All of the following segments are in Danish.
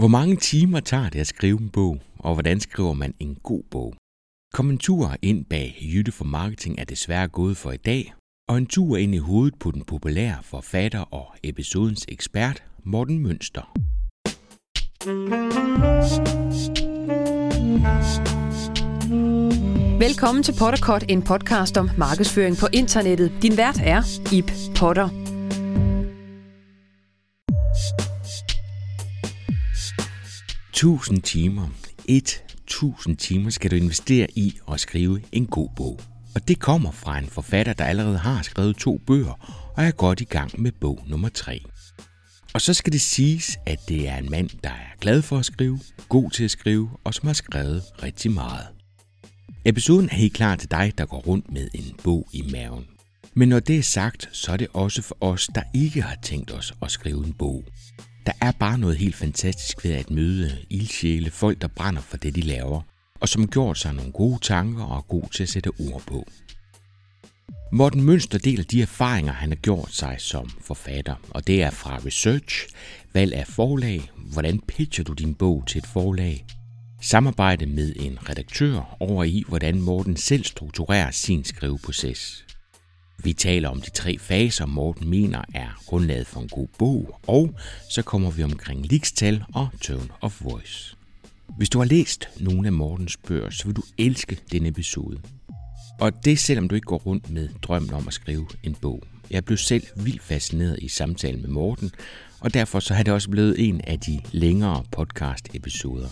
Hvor mange timer tager det at skrive en bog, og hvordan skriver man en god bog? Kom en tur ind bag Jytte for Marketing er desværre gået for i dag, og en tur ind i hovedet på den populære forfatter og episodens ekspert, Morten Mønster. Velkommen til Potterkort, en podcast om markedsføring på internettet. Din vært er Ip Potter. 1000 timer, et tusind timer skal du investere i at skrive en god bog. Og det kommer fra en forfatter, der allerede har skrevet to bøger og er godt i gang med bog nummer 3. Og så skal det siges, at det er en mand, der er glad for at skrive, god til at skrive og som har skrevet rigtig meget. Episoden er helt klar til dig, der går rundt med en bog i maven. Men når det er sagt, så er det også for os, der ikke har tænkt os at skrive en bog. Der er bare noget helt fantastisk ved at møde ildsjæle, folk der brænder for det, de laver, og som gjort sig nogle gode tanker og er god til at sætte ord på. Morten Mønster deler de erfaringer, han har gjort sig som forfatter, og det er fra research, valg af forlag, hvordan pitcher du din bog til et forlag, samarbejde med en redaktør over i, hvordan Morten selv strukturerer sin skriveproces. Vi taler om de tre faser, Morten mener er grundlaget for en god bog, og så kommer vi omkring ligstal og tone of voice. Hvis du har læst nogle af Mortens bøger, så vil du elske denne episode. Og det selvom du ikke går rundt med drømmen om at skrive en bog. Jeg blev selv vildt fascineret i samtalen med Morten, og derfor så har det også blevet en af de længere podcast-episoder.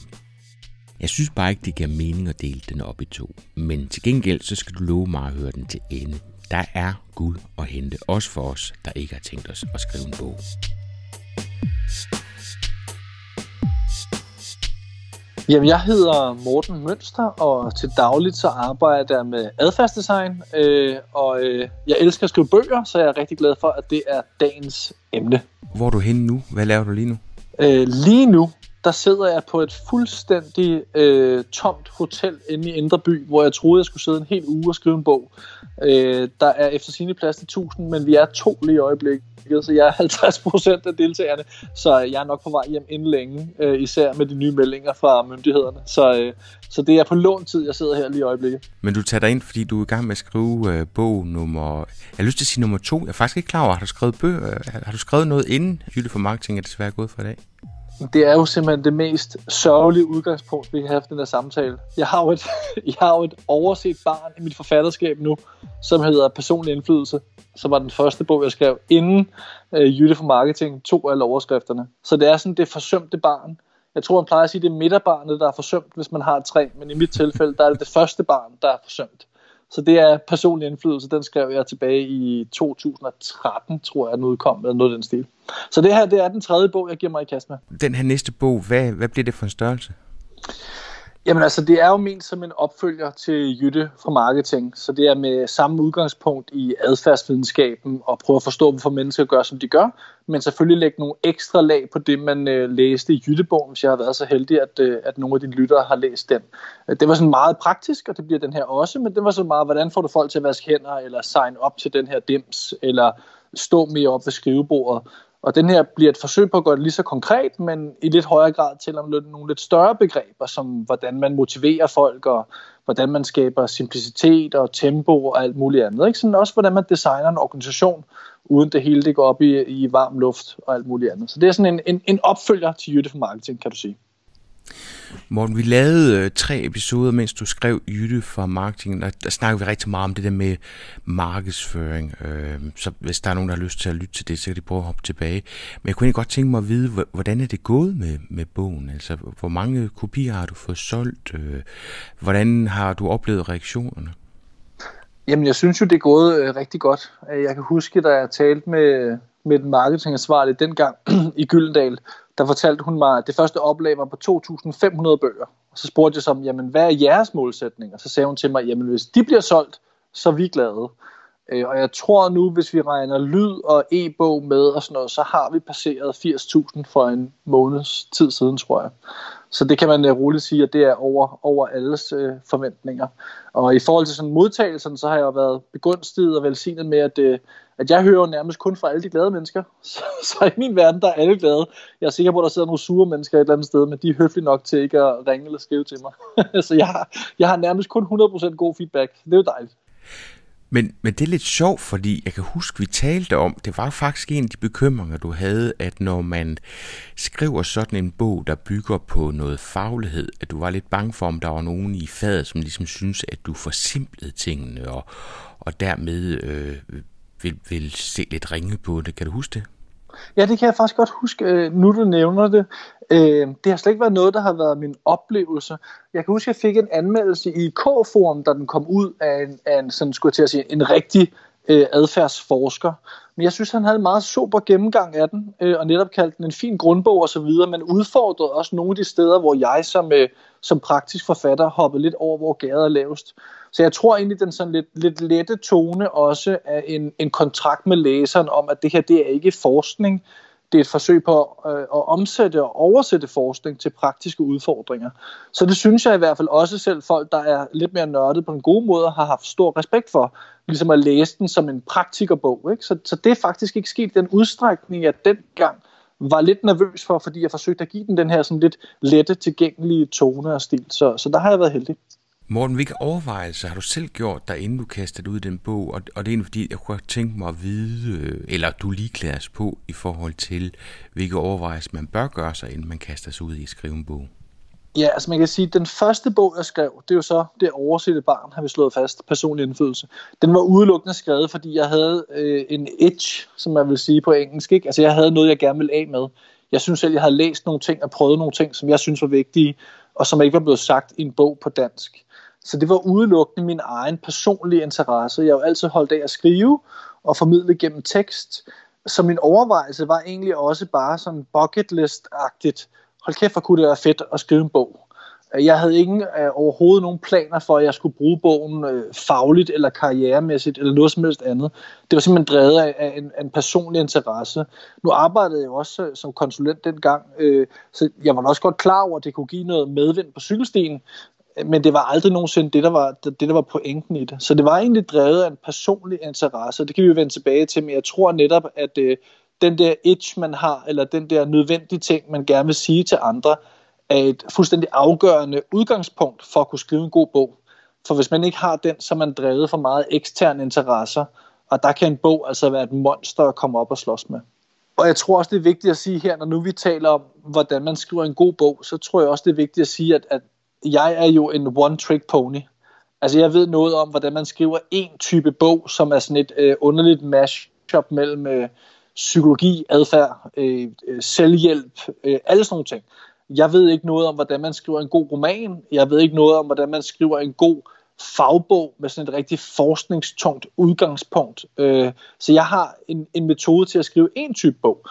Jeg synes bare ikke, det giver mening at dele den op i to. Men til gengæld, så skal du love mig at høre den til ende. Der er Gud at hente, også for os, der ikke har tænkt os at skrive en bog. Jamen, jeg hedder Morten Mønster, og til dagligt så arbejder jeg med adfærdsdesign, øh, og øh, jeg elsker at skrive bøger, så jeg er rigtig glad for, at det er dagens emne. Hvor er du henne nu? Hvad laver du lige nu? Øh, lige nu, der sidder jeg på et fuldstændig øh, tomt hotel inde i Indre By, hvor jeg troede, jeg skulle sidde en hel uge og skrive en bog. Øh, der er efter sine plads til 1000, men vi er to lige i øjeblikket, så jeg er 50 procent af deltagerne, så jeg er nok på vej hjem inden længe, øh, især med de nye meldinger fra myndighederne. Så, øh, så det er på låntid, jeg sidder her lige i øjeblikket. Men du tager dig ind, fordi du er i gang med at skrive øh, bog nummer... Jeg har lyst til at sige nummer to. Jeg er faktisk ikke klar over, har du skrevet, bøger, har du skrevet noget inden Jytte for Marketing er desværre gået for i dag? Det er jo simpelthen det mest sørgelige udgangspunkt, vi har haft i den her samtale. Jeg har jo et, jeg har jo et overset barn i mit forfatterskab nu, som hedder Personlig Indflydelse, som var den første bog, jeg skrev, inden uh, Jytte for Marketing tog alle overskrifterne. Så det er sådan det forsømte barn. Jeg tror, man plejer at sige, det er midterbarnet, der er forsømt, hvis man har tre, men i mit tilfælde, der er det det første barn, der er forsømt. Så det er personlig indflydelse, den skrev jeg tilbage i 2013, tror jeg, den udkom, eller noget den stil. Så det her, det er den tredje bog, jeg giver mig i kast med. Den her næste bog, hvad, hvad bliver det for en størrelse? Jamen altså, det er jo ment som en opfølger til Jytte fra Marketing, så det er med samme udgangspunkt i adfærdsvidenskaben og prøve at forstå, hvorfor mennesker gør, som de gør, men selvfølgelig lægge nogle ekstra lag på det, man øh, læste i Jyttebogen, hvis jeg har været så heldig, at, øh, at nogle af dine lyttere har læst den. Øh, det var sådan meget praktisk, og det bliver den her også, men det var så meget, hvordan får du folk til at vaske hænder, eller sign op til den her dims, eller stå mere op ved skrivebordet. Og den her bliver et forsøg på at gøre det lige så konkret, men i lidt højere grad til om nogle lidt større begreber, som hvordan man motiverer folk, og hvordan man skaber simplicitet og tempo og alt muligt andet. Ikke? Sådan også hvordan man designer en organisation, uden det hele det går op i, i varm luft og alt muligt andet. Så det er sådan en, en, en opfølger til Jytte for Marketing, kan du sige. Morten, vi lavede øh, tre episoder, mens du skrev Jytte fra marketing. Der, der snakkede vi rigtig meget om det der med markedsføring. Øh, så hvis der er nogen, der har lyst til at lytte til det, så kan de prøve at hoppe tilbage. Men jeg kunne egentlig godt tænke mig at vide, hvordan er det gået med, med bogen? Altså, hvor mange kopier har du fået solgt? Øh, hvordan har du oplevet reaktionerne? Jamen, jeg synes jo, det er gået øh, rigtig godt. Jeg kan huske, da jeg talte med, med den marketingansvarlige dengang i Gyldendal, der fortalte hun mig, at det første oplag var på 2.500 bøger. Og så spurgte jeg som, jamen hvad er jeres målsætning? Og så sagde hun til mig, jamen hvis de bliver solgt, så er vi glade. Øh, og jeg tror nu, hvis vi regner lyd og e-bog med og sådan noget, så har vi passeret 80.000 for en måneds tid siden, tror jeg. Så det kan man øh, roligt sige, at det er over, over alles øh, forventninger. Og i forhold til sådan modtagelsen, så har jeg jo været begunstiget og velsignet med, at, øh, at jeg hører nærmest kun fra alle de glade mennesker. Så, så i min verden, der er alle glade. Jeg er sikker på, at der sidder nogle sure mennesker et eller andet sted, men de er høflige nok til ikke at ringe eller skrive til mig. så jeg har, jeg har nærmest kun 100% god feedback. Det er jo dejligt. Men, men det er lidt sjovt, fordi jeg kan huske, vi talte om, det var faktisk en af de bekymringer, du havde, at når man skriver sådan en bog, der bygger på noget faglighed, at du var lidt bange for, om der var nogen i fadet, som ligesom synes, at du forsimplede tingene, og, og dermed øh, vil, vil se lidt ringe på det. Kan du huske det? Ja, det kan jeg faktisk godt huske, øh, nu du nævner det. Øh, det har slet ikke været noget, der har været min oplevelse. Jeg kan huske, at jeg fik en anmeldelse i K-forum, da den kom ud af en, af en sådan skulle jeg til at sige, en rigtig øh, adfærdsforsker. Men jeg synes, han havde en meget super gennemgang af den, øh, og netop kaldte den en fin grundbog osv., men udfordrede også nogle af de steder, hvor jeg som, øh, som praktisk forfatter hoppede lidt over, hvor gader er lavest. Så jeg tror egentlig, den sådan lidt, lidt lette tone også er en, en kontrakt med læseren om, at det her det er ikke forskning, det er et forsøg på øh, at omsætte og oversætte forskning til praktiske udfordringer. Så det synes jeg i hvert fald også selv folk, der er lidt mere nørdet på en god måde, har haft stor respekt for, ligesom at læse den som en praktikerbog. Ikke? Så, så det er faktisk ikke sket den udstrækning, jeg dengang var lidt nervøs for, fordi jeg forsøgte at give den den her sådan lidt lette, tilgængelige tone og stil. Så, så der har jeg været heldig. Morten, hvilke overvejelser har du selv gjort dig, inden du kastede ud i den bog? Og, og det er fordi, jeg kunne tænke mig at vide, øh, eller du lige klædes på i forhold til, hvilke overvejelser man bør gøre sig, inden man kaster sig ud i at skrive en bog. Ja, altså man kan sige, at den første bog, jeg skrev, det er jo så Det oversette barn, har vi slået fast, personlig indflydelse. Den var udelukkende skrevet, fordi jeg havde øh, en itch, som man vil sige på engelsk. Ikke? Altså jeg havde noget, jeg gerne ville af med. Jeg synes selv, jeg havde læst nogle ting og prøvet nogle ting, som jeg synes var vigtige, og som ikke var blevet sagt i en bog på dansk. Så det var udelukkende min egen personlige interesse. Jeg har jo altid holdt af at skrive og formidle gennem tekst. Så min overvejelse var egentlig også bare sådan bucket list-agtigt. Hold kæft, hvor kunne det være fedt at skrive en bog. Jeg havde ingen øh, overhovedet nogen planer for, at jeg skulle bruge bogen øh, fagligt eller karrieremæssigt eller noget som helst andet. Det var simpelthen drevet af, af, en, af en personlig interesse. Nu arbejdede jeg også øh, som konsulent dengang, øh, så jeg var også godt klar over, at det kunne give noget medvind på cykelstien, men det var aldrig nogensinde det der, var, det, der var pointen i det. Så det var egentlig drevet af en personlig interesse, det kan vi jo vende tilbage til, men jeg tror netop, at øh, den der itch, man har, eller den der nødvendige ting, man gerne vil sige til andre, er et fuldstændig afgørende udgangspunkt for at kunne skrive en god bog. For hvis man ikke har den, så er man drevet for meget eksterne interesser, og der kan en bog altså være et monster at komme op og slås med. Og jeg tror også, det er vigtigt at sige her, når nu vi taler om, hvordan man skriver en god bog, så tror jeg også, det er vigtigt at sige, at, at jeg er jo en one-trick pony. Altså jeg ved noget om, hvordan man skriver en type bog, som er sådan et øh, underligt mashup mellem øh, psykologi, adfærd, øh, øh, selvhjælp, øh, alle sådan nogle ting. Jeg ved ikke noget om, hvordan man skriver en god roman. Jeg ved ikke noget om, hvordan man skriver en god fagbog med sådan et rigtig forskningstungt udgangspunkt. Øh, så jeg har en, en metode til at skrive en type bog.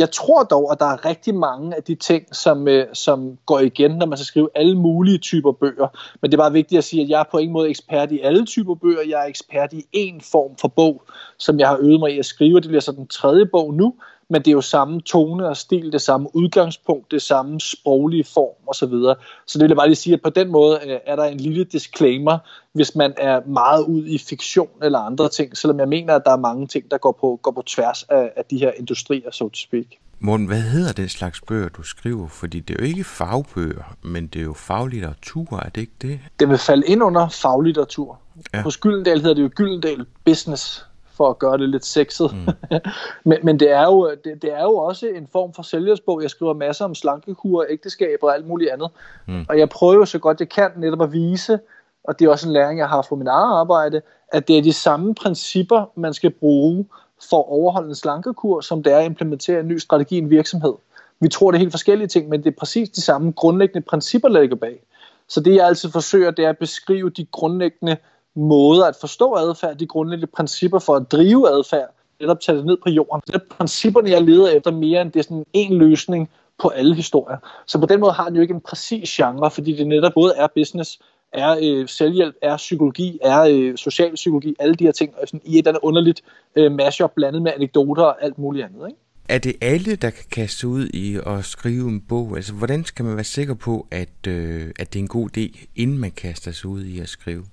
Jeg tror dog, at der er rigtig mange af de ting, som, øh, som går igen, når man skal skrive alle mulige typer bøger. Men det er bare vigtigt at sige, at jeg er på ingen måde ekspert i alle typer bøger. Jeg er ekspert i én form for bog, som jeg har øvet mig i at skrive. Det bliver så den tredje bog nu, men det er jo samme tone og stil, det samme udgangspunkt, det samme sproglige form osv. Så, så det vil jeg bare lige sige, at på den måde øh, er der en lille disclaimer, hvis man er meget ud i fiktion eller andre ting, selvom jeg mener, at der er mange ting, der går på, går på tværs af, af de her industrier, so to speak. Morten, hvad hedder den slags bøger, du skriver? Fordi det er jo ikke fagbøger, men det er jo faglitteratur, er det ikke det? Det vil falde ind under faglitteratur. Ja. På Gyldendal hedder det jo Gyldendal Business for at gøre det lidt sexet. Mm. men, men det, er jo, det, det er jo også en form for sælgersbog. Jeg skriver masser om slankekur, ægteskaber og alt muligt andet. Mm. Og jeg prøver jo så godt jeg kan netop at vise, og det er også en læring, jeg har fra min eget arbejde, at det er de samme principper, man skal bruge for at overholde en slankekur, som det er at implementere en ny strategi i en virksomhed. Vi tror, det er helt forskellige ting, men det er præcis de samme grundlæggende principper, der ligger bag. Så det, jeg altid forsøger, det er at beskrive de grundlæggende måder at forstå adfærd, de grundlæggende principper for at drive adfærd, netop tage det ned på jorden. Det er principperne, jeg leder efter mere end det er sådan en løsning på alle historier. Så på den måde har den jo ikke en præcis genre, fordi det netop både er business, er øh, selvhjælp, er psykologi, er øh, social psykologi, alle de her ting, og sådan, i et eller andet underligt øh, mashup blandet med anekdoter og alt muligt andet. Ikke? Er det alle, der kan kaste ud i at skrive en bog? Altså, hvordan skal man være sikker på, at, øh, at det er en god idé, inden man kaster sig ud i at skrive?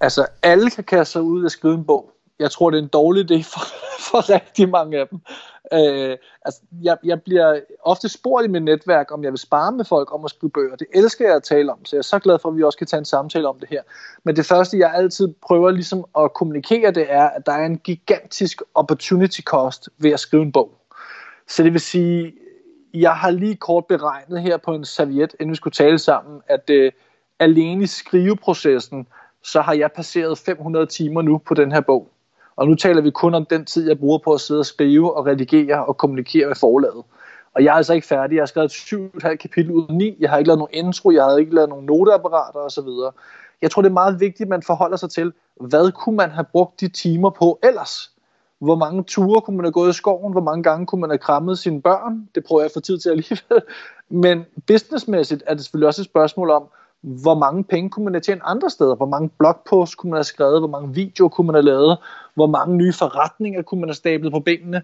Altså, alle kan kaste sig ud og skrive en bog. Jeg tror, det er en dårlig idé for, for rigtig mange af dem. Øh, altså, jeg, jeg bliver ofte spurgt i mit netværk, om jeg vil spare med folk om at skrive bøger. Det elsker jeg at tale om, så jeg er så glad for, at vi også kan tage en samtale om det her. Men det første, jeg altid prøver ligesom at kommunikere, det er, at der er en gigantisk opportunity cost ved at skrive en bog. Så det vil sige, jeg har lige kort beregnet her på en serviet, inden vi skulle tale sammen, at øh, alene i skriveprocessen, så har jeg passeret 500 timer nu på den her bog. Og nu taler vi kun om den tid, jeg bruger på at sidde og skrive og redigere og kommunikere med forlaget. Og jeg er altså ikke færdig. Jeg har skrevet 7,5 kapitel ud af 9. Jeg har ikke lavet nogen intro. Jeg har ikke lavet nogen noteapparater osv. Jeg tror, det er meget vigtigt, at man forholder sig til, hvad kunne man have brugt de timer på ellers? Hvor mange ture kunne man have gået i skoven? Hvor mange gange kunne man have krammet sine børn? Det prøver jeg at få tid til alligevel. Men businessmæssigt er det selvfølgelig også et spørgsmål om, hvor mange penge kunne man have tjent andre steder? Hvor mange blogposts kunne man have skrevet? Hvor mange videoer kunne man have lavet? Hvor mange nye forretninger kunne man have stablet på benene?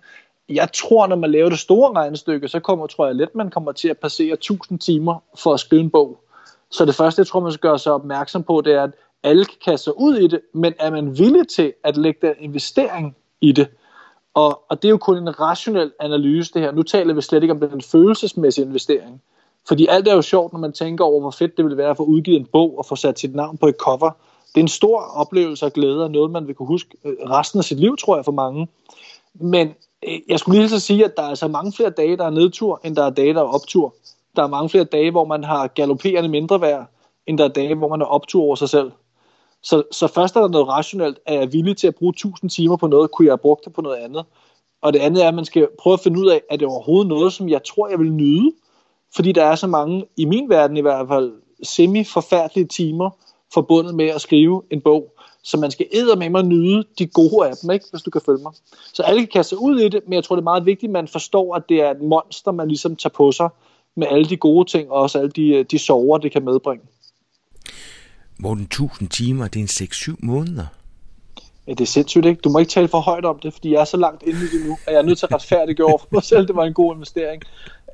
Jeg tror, når man laver det store regnestykke, så kommer, tror jeg let, man kommer til at passere 1000 timer for at skrive en bog. Så det første, jeg tror, man skal gøre sig opmærksom på, det er, at alle kan kaste sig ud i det, men er man villig til at lægge den investering i det? Og, og det er jo kun en rationel analyse, det her. Nu taler vi slet ikke om den følelsesmæssige investering. Fordi alt er jo sjovt, når man tænker over, hvor fedt det ville være at få udgivet en bog og få sat sit navn på et cover. Det er en stor oplevelse og glæde og noget, man vil kunne huske øh, resten af sit liv, tror jeg, for mange. Men øh, jeg skulle lige så sige, at der er altså mange flere dage, der er nedtur, end der er dage, der er optur. Der er mange flere dage, hvor man har galopperende mindre værd, end der er dage, hvor man er optur over sig selv. Så, så først er der noget rationelt, at jeg er villig til at bruge 1000 timer på noget, kunne jeg have brugt det på noget andet. Og det andet er, at man skal prøve at finde ud af, er det overhovedet noget, som jeg tror, jeg vil nyde? Fordi der er så mange, i min verden i hvert fald, semi-forfærdelige timer forbundet med at skrive en bog. Så man skal med mig nyde de gode af dem, ikke? hvis du kan følge mig. Så alle kan kaste ud i det, men jeg tror, det er meget vigtigt, at man forstår, at det er et monster, man ligesom tager på sig med alle de gode ting, og også alle de, de sover, det kan medbringe. Hvor den 1000 timer, det er en 6-7 måneder. Ja, det er sindssygt, ikke? Du må ikke tale for højt om det, fordi jeg er så langt inde i det nu, at jeg er nødt til at retfærdiggøre for mig selv, det var en god investering.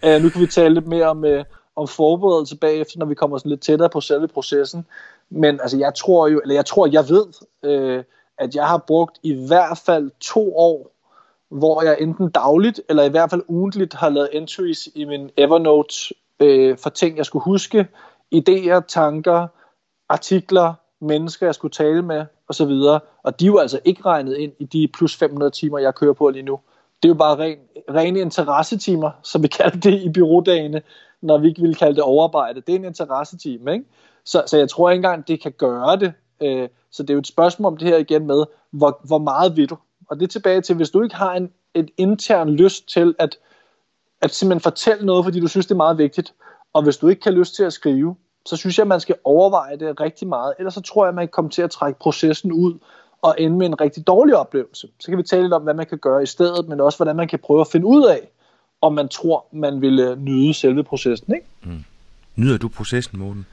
Uh, nu kan vi tale lidt mere om, uh, om forberedelse bagefter, når vi kommer sådan lidt tættere på selve processen. Men altså, jeg tror jo, eller jeg tror, jeg ved, uh, at jeg har brugt i hvert fald to år, hvor jeg enten dagligt, eller i hvert fald ugentligt har lavet entries i min Evernote uh, for ting, jeg skulle huske, idéer, tanker, artikler, mennesker, jeg skulle tale med, osv. Og de er jo altså ikke regnet ind i de plus 500 timer, jeg kører på lige nu det er jo bare ren, rene interessetimer, som vi kalder det i byrådagene, når vi ikke vil kalde det overarbejde. Det er en interessetime, ikke? Så, så jeg tror ikke engang, det kan gøre det. Øh, så det er jo et spørgsmål om det her igen med, hvor, hvor meget vil du? Og det er tilbage til, hvis du ikke har en, et intern lyst til at, at simpelthen fortælle noget, fordi du synes, det er meget vigtigt, og hvis du ikke kan lyst til at skrive, så synes jeg, man skal overveje det rigtig meget. Ellers så tror jeg, man kan komme til at trække processen ud, og ende med en rigtig dårlig oplevelse. Så kan vi tale lidt om, hvad man kan gøre i stedet, men også hvordan man kan prøve at finde ud af, om man tror, man vil øh, nyde selve processen. Ikke? Mm. Nyder du processen, Morten?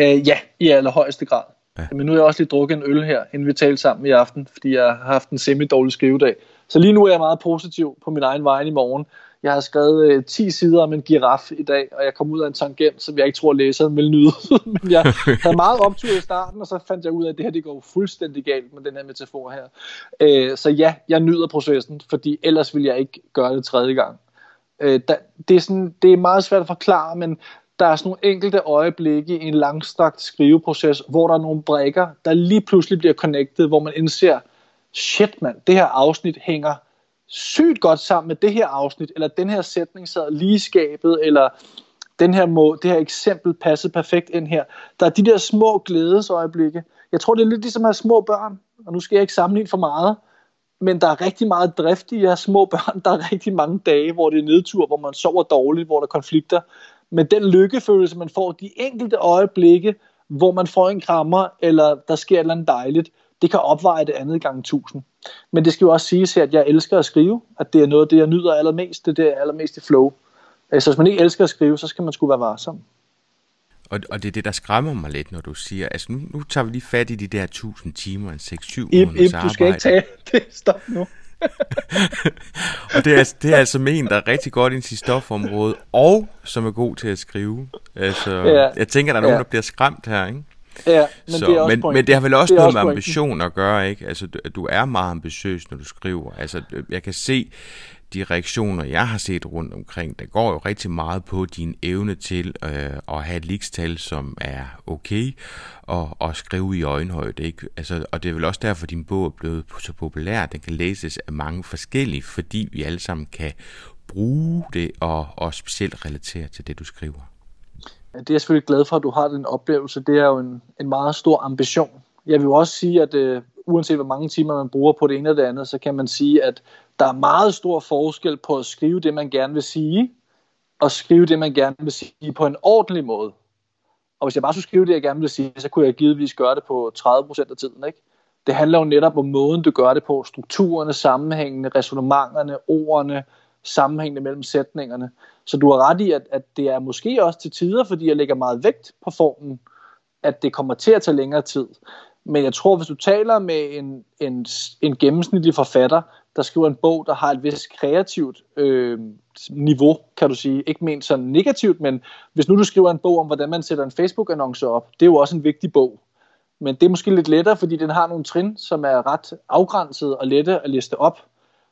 Øh, ja, i allerhøjeste grad. Ja. Men nu har jeg også lige drukket en øl her, inden vi talte sammen i aften, fordi jeg har haft en semi-dårlig skrivedag. Så lige nu er jeg meget positiv på min egen vej i morgen. Jeg har skrevet øh, 10 sider om en giraf i dag, og jeg kom ud af en tangent, som jeg ikke tror, læseren vil nyde. Men jeg havde meget optur i starten, og så fandt jeg ud af, at det her det går fuldstændig galt med den her metafor her. Øh, så ja, jeg nyder processen, fordi ellers vil jeg ikke gøre det tredje gang. Øh, der, det, er sådan, det er meget svært at forklare, men der er sådan nogle enkelte øjeblikke i en langstrakt skriveproces, hvor der er nogle brækker, der lige pludselig bliver connected, hvor man indser, shit mand, det her afsnit hænger sygt godt sammen med det her afsnit, eller den her sætning sad lige skabet, eller den her må, det her eksempel passede perfekt ind her. Der er de der små glædesøjeblikke. Jeg tror, det er lidt ligesom at have små børn, og nu skal jeg ikke sammenligne for meget, men der er rigtig meget drift i at små børn. Der er rigtig mange dage, hvor det er nedtur, hvor man sover dårligt, hvor der er konflikter. Men den lykkefølelse, man får, de enkelte øjeblikke, hvor man får en krammer, eller der sker et eller andet dejligt, det kan opveje det andet gang tusind. Men det skal jo også siges her, at jeg elsker at skrive, at det er noget af det, jeg nyder allermest, det er det allermest i flow. Øh, så hvis man ikke elsker at skrive, så skal man skulle være varsom. Og, og det er det, der skræmmer mig lidt, når du siger, altså nu, nu tager vi lige fat i de der 1000 timer, 6-7 måneders arbejde. du skal ikke tage det. Stop nu. og det er, det er altså med en, der er rigtig godt i sit stofområde, og som er god til at skrive. Altså, ja. Jeg tænker, der er nogen, ja. der bliver skræmt her, ikke? Ja, men, så, det er men, men det har vel også noget også med ambition at gøre, ikke? Altså, du, du er meget ambitiøs, når du skriver. Altså, jeg kan se de reaktioner, jeg har set rundt omkring, der går jo rigtig meget på din evne til øh, at have et likstal, som er okay, og, og skrive i øjenhøjde. Ikke? Altså, og det er vel også derfor, at din bog er blevet så populær. Den kan læses af mange forskellige, fordi vi alle sammen kan bruge det og, og specielt relatere til det, du skriver. Det er jeg selvfølgelig glad for, at du har den oplevelse. Det er jo en, en meget stor ambition. Jeg vil jo også sige, at øh, uanset hvor mange timer man bruger på det ene eller det andet, så kan man sige, at der er meget stor forskel på at skrive det, man gerne vil sige, og skrive det, man gerne vil sige på en ordentlig måde. Og hvis jeg bare skulle skrive det, jeg gerne vil sige, så kunne jeg givetvis gøre det på 30% af tiden. Ikke? Det handler jo netop om måden, du gør det på. Strukturerne, sammenhængene, resonemangerne, ordene, sammenhængende mellem sætningerne. Så du har ret i, at, at det er måske også til tider, fordi jeg lægger meget vægt på formen, at det kommer til at tage længere tid. Men jeg tror, hvis du taler med en, en, en gennemsnitlig forfatter, der skriver en bog, der har et vist kreativt øh, niveau, kan du sige. Ikke ment sådan negativt, men hvis nu du skriver en bog om, hvordan man sætter en Facebook-annonce op, det er jo også en vigtig bog. Men det er måske lidt lettere, fordi den har nogle trin, som er ret afgrænset og lette at liste op.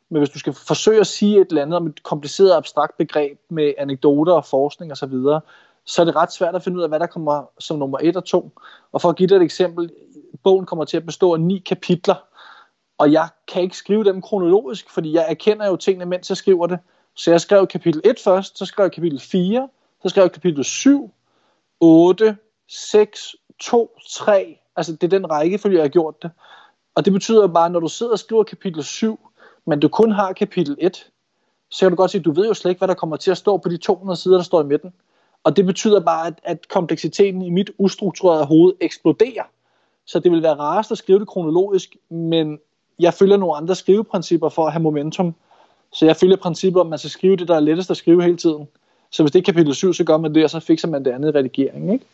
Men hvis du skal forsøge at sige et eller andet om et kompliceret abstrakt begreb med anekdoter og forskning osv., så, så er det ret svært at finde ud af, hvad der kommer som nummer et og to. Og for at give dig et eksempel, bogen kommer til at bestå af ni kapitler, og jeg kan ikke skrive dem kronologisk, fordi jeg erkender jo tingene, mens jeg skriver det. Så jeg skrev kapitel 1 først, så skrev jeg kapitel 4, så skrev jeg kapitel 7, 8, 6, 2, 3. Altså det er den rækkefølge, jeg har gjort det. Og det betyder bare, at når du sidder og skriver kapitel 7, men du kun har kapitel 1, så kan du godt sige, at du ved jo slet ikke, hvad der kommer til at stå på de 200 sider, der står i midten. Og det betyder bare, at, at kompleksiteten i mit ustrukturerede hoved eksploderer. Så det vil være rarest at skrive det kronologisk, men jeg følger nogle andre skriveprincipper for at have momentum. Så jeg følger princippet om, at man skal skrive det, der er lettest at skrive hele tiden. Så hvis det er kapitel 7, så gør man det, og så fikser man det andet i redigeringen. Ikke?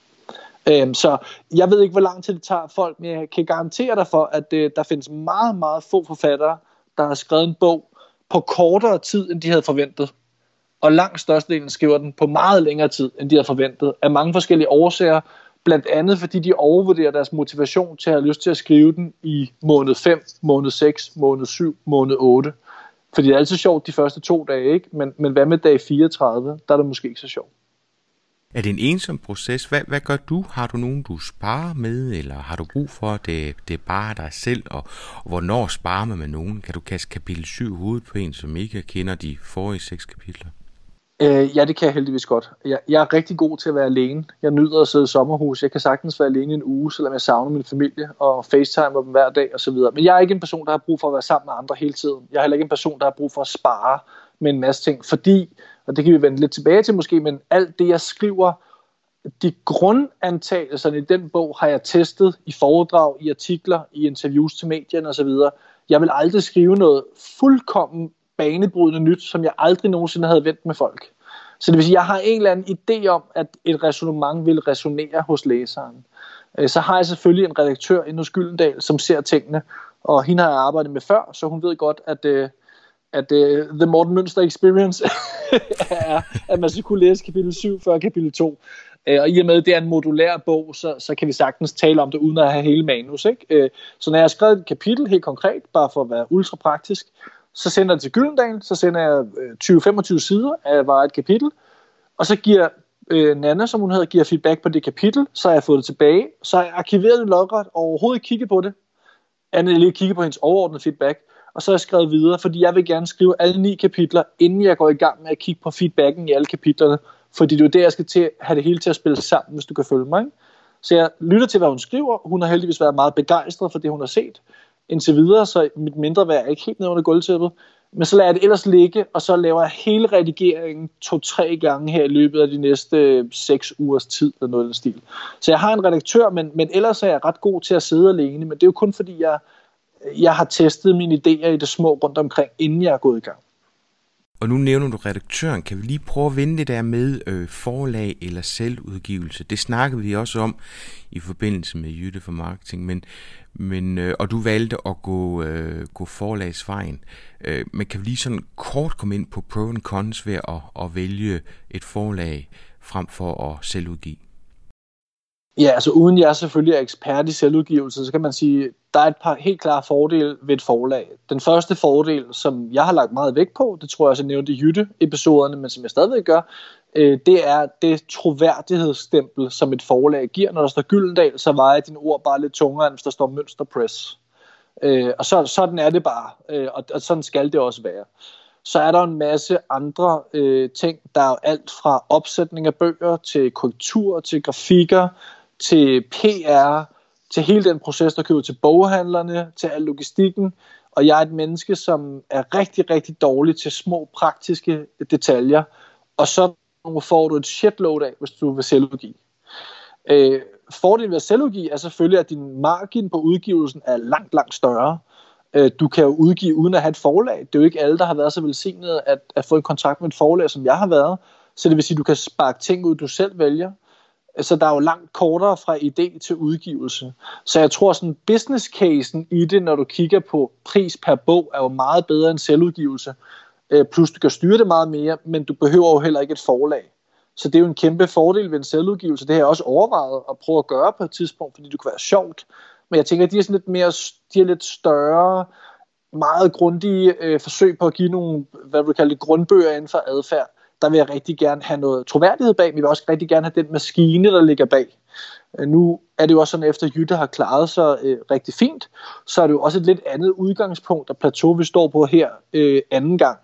Øhm, så jeg ved ikke, hvor lang tid det tager folk, men jeg kan garantere dig for, at øh, der findes meget, meget få forfattere, der har skrevet en bog på kortere tid, end de havde forventet. Og langt størstedelen skriver den på meget længere tid, end de havde forventet, af mange forskellige årsager, Blandt andet fordi de overvurderer deres motivation til at have lyst til at skrive den i måned 5, måned 6, måned 7, måned 8. Fordi det er altid sjovt de første to dage, ikke? Men, men hvad med dag 34? Der er det måske ikke så sjovt. Er det en ensom proces? Hvad, hvad gør du? Har du nogen, du sparer med, eller har du brug for, at det, det er bare dig selv? Og, og hvornår sparer man med nogen? Kan du kaste kapitel 7 hovedet på en, som ikke kender de forrige seks kapitler? Øh, ja, det kan jeg heldigvis godt. Jeg, jeg er rigtig god til at være alene. Jeg nyder at sidde i sommerhus. Jeg kan sagtens være alene en uge, selvom jeg savner min familie og facetime dem hver dag osv. Men jeg er ikke en person, der har brug for at være sammen med andre hele tiden. Jeg er heller ikke en person, der har brug for at spare med en masse ting, fordi, og det kan vi vende lidt tilbage til måske, men alt det, jeg skriver, de grundantagelserne i den bog har jeg testet i foredrag, i artikler, i interviews til medierne osv. Jeg vil aldrig skrive noget fuldkommen banebrydende nyt, som jeg aldrig nogensinde havde vendt med folk. Så det vil sige, at jeg har en eller anden idé om, at et resonemang vil resonere hos læseren. Øh, så har jeg selvfølgelig en redaktør inde hos Gyldendal, som ser tingene, og hende har jeg arbejdet med før, så hun ved godt, at, øh, at uh, The Morten Mønster Experience er, at man skal kunne læse kapitel 7 før kapitel 2. Øh, og i og med, at det er en modulær bog, så, så kan vi sagtens tale om det, uden at have hele manus. Ikke? Øh, så når jeg har skrevet et kapitel helt konkret, bare for at være ultra praktisk, så sender jeg det til Gyldendal, så sender jeg 20-25 sider af bare et kapitel, og så giver øh, Nana, som hun hedder, giver feedback på det kapitel, så har jeg fået det tilbage, så har jeg arkiveret det logret, og overhovedet ikke kigget på det, andet lige kigge på hendes overordnede feedback, og så har jeg skrevet videre, fordi jeg vil gerne skrive alle ni kapitler, inden jeg går i gang med at kigge på feedbacken i alle kapitlerne, fordi det er jo der, jeg skal til, have det hele til at spille sammen, hvis du kan følge mig. Ikke? Så jeg lytter til, hvad hun skriver. Hun har heldigvis været meget begejstret for det, hun har set indtil videre, så mit mindre værd er ikke helt ned under gulvtæppet. Men så lader jeg det ellers ligge, og så laver jeg hele redigeringen to-tre gange her i løbet af de næste øh, seks ugers tid, eller noget af den stil. Så jeg har en redaktør, men, men ellers er jeg ret god til at sidde alene, men det er jo kun fordi, jeg, jeg har testet mine idéer i det små rundt omkring, inden jeg er gået i gang. Og nu nævner du redaktøren. Kan vi lige prøve at vende det der med øh, forlag eller selvudgivelse? Det snakkede vi også om i forbindelse med Jytte for Marketing, men, men, øh, og du valgte at gå, øh, gå forlagsvejen. Øh, men kan vi lige sådan kort komme ind på pro and cons ved at, at vælge et forlag frem for at selvudgive? Ja, altså uden jeg selvfølgelig er ekspert i selvudgivelse, så kan man sige, der er et par helt klare fordele ved et forlag. Den første fordel, som jeg har lagt meget vægt på, det tror jeg også, jeg nævnte i Jytte-episoderne, men som jeg stadigvæk gør, øh, det er det troværdighedsstempel, som et forlag giver. Når der står Gyldendal, så vejer dine ord bare lidt tungere, end hvis der står Mønsterpress. Øh, og så, sådan er det bare, øh, og, og sådan skal det også være. Så er der en masse andre øh, ting. Der er alt fra opsætning af bøger til korrektur, til grafikker, til PR, til hele den proces, der kører til boghandlerne, til al logistikken. Og jeg er et menneske, som er rigtig, rigtig dårlig til små praktiske detaljer. Og så får du et shitload af, hvis du vil selvudgive. Øh, fordelen ved at selvudgive er selvfølgelig, at din margin på udgivelsen er langt, langt større. Øh, du kan jo udgive uden at have et forlag. Det er jo ikke alle, der har været så velsignet at, at få en kontrakt med et forlag, som jeg har været. Så det vil sige, at du kan sparke ting ud, du selv vælger. Så der er jo langt kortere fra idé til udgivelse. Så jeg tror, sådan business casen i det, når du kigger på pris per bog, er jo meget bedre end selvudgivelse. Øh, plus du kan styre det meget mere, men du behøver jo heller ikke et forlag. Så det er jo en kæmpe fordel ved en selvudgivelse. Det har jeg også overvejet at prøve at gøre på et tidspunkt, fordi det kunne være sjovt. Men jeg tænker, at de er sådan lidt mere, de er lidt større, meget grundige øh, forsøg på at give nogle, hvad du kalder det, grundbøger inden for adfærd der vil jeg rigtig gerne have noget troværdighed bag, men jeg vil også rigtig gerne have den maskine, der ligger bag. Øh, nu er det jo også sådan, at efter Jytte har klaret sig øh, rigtig fint, så er det jo også et lidt andet udgangspunkt og plateau, vi står på her øh, anden gang.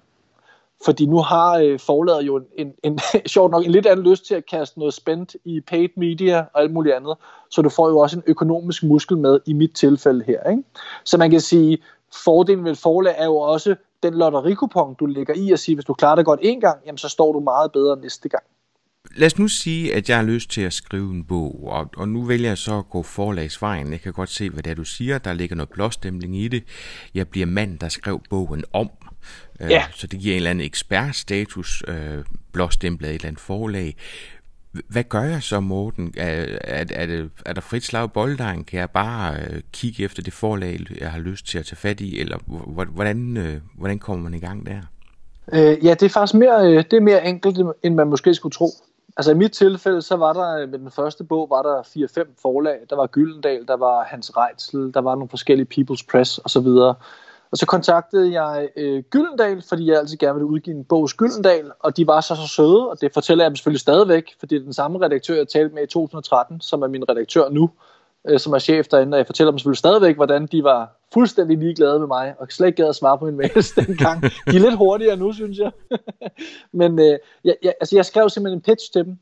Fordi nu har øh, forladet jo en, en, en sjovt nok en lidt anden lyst til at kaste noget spændt i paid media og alt muligt andet. Så du får jo også en økonomisk muskel med i mit tilfælde her. Ikke? Så man kan sige, fordelen ved et forlag er jo også den lotterikupon, du lægger i at sige, hvis du klarer det godt en gang, jamen så står du meget bedre næste gang. Lad os nu sige, at jeg har lyst til at skrive en bog, og, og nu vælger jeg så at gå forlagsvejen. Jeg kan godt se, hvad det er, du siger. Der ligger noget blåstemning i det. Jeg bliver mand, der skrev bogen om. Øh, ja. Så det giver en eller anden ekspertstatus, øh, blåstemplet et eller andet forlag. Hvad gør jeg så, Morten? Er, er, er, det, er der frit slag boldejen? Kan jeg bare øh, kigge efter det forlag, jeg har lyst til at tage fat i? Eller hvordan, øh, hvordan kommer man i gang der? Øh, ja, det er faktisk mere, øh, det er mere enkelt, end man måske skulle tro. Altså i mit tilfælde, så var der øh, med den første bog, var der 4-5 forlag. Der var Gyldendal, der var Hans Reitzel, der var nogle forskellige People's Press osv. Og så kontaktede jeg øh, Gyldendal, fordi jeg altid gerne ville udgive en bog Gyldendal, og de var så så søde, og det fortæller jeg dem selvfølgelig stadigvæk, fordi det er den samme redaktør, jeg talte med i 2013, som er min redaktør nu, øh, som er chef derinde, og jeg fortæller dem selvfølgelig stadigvæk, hvordan de var fuldstændig ligeglade med mig, og slet ikke gad at svare på min mails dengang. De er lidt hurtigere nu, synes jeg. Men øh, jeg, jeg, altså, jeg skrev simpelthen en pitch til dem.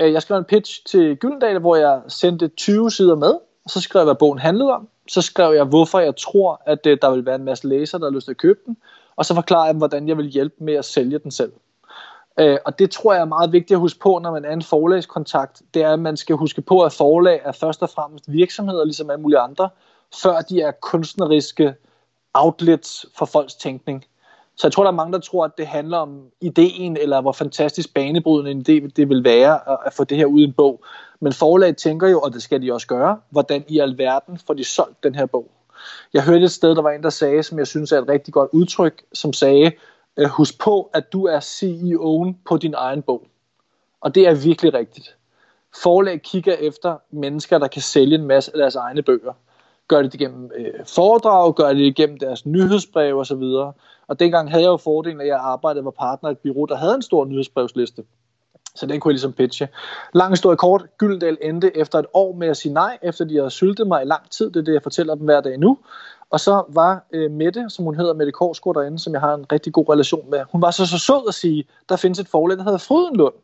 Øh, jeg skrev en pitch til Gyldendal, hvor jeg sendte 20 sider med, og så skrev jeg, hvad bogen handlede om, så skrev jeg, hvorfor jeg tror, at øh, der vil være en masse læsere, der har lyst til at købe den, og så forklarede jeg dem, hvordan jeg vil hjælpe med at sælge den selv. Øh, og det tror jeg er meget vigtigt at huske på, når man er en forlagskontakt, det er, at man skal huske på, at forlag er først og fremmest virksomheder, ligesom alle mulige andre, før de er kunstneriske outlets for folks tænkning. Så jeg tror, der er mange, der tror, at det handler om ideen, eller hvor fantastisk banebrydende en idé det vil være at få det her ud i en bog. Men forlaget tænker jo, og det skal de også gøre, hvordan i alverden får de solgt den her bog. Jeg hørte et sted, der var en, der sagde, som jeg synes er et rigtig godt udtryk, som sagde, øh, husk på, at du er CEO'en på din egen bog. Og det er virkelig rigtigt. Forlag kigger efter mennesker, der kan sælge en masse af deres egne bøger. Gør det igennem øh, foredrag, gør det igennem deres nyhedsbrev osv. Og dengang havde jeg jo fordelen, at jeg arbejdede med partner i et bureau, der havde en stor nyhedsbrevsliste. Så den kunne jeg ligesom pitche. Lang historie kort. Gyldendal endte efter et år med at sige nej, efter de havde syltet mig i lang tid. Det er det, jeg fortæller dem hver dag nu. Og så var øh, Mette, som hun hedder, Mette Korsgaard derinde, som jeg har en rigtig god relation med, hun var så, så sød at sige, der findes et forlag, der hedder Frydenlund,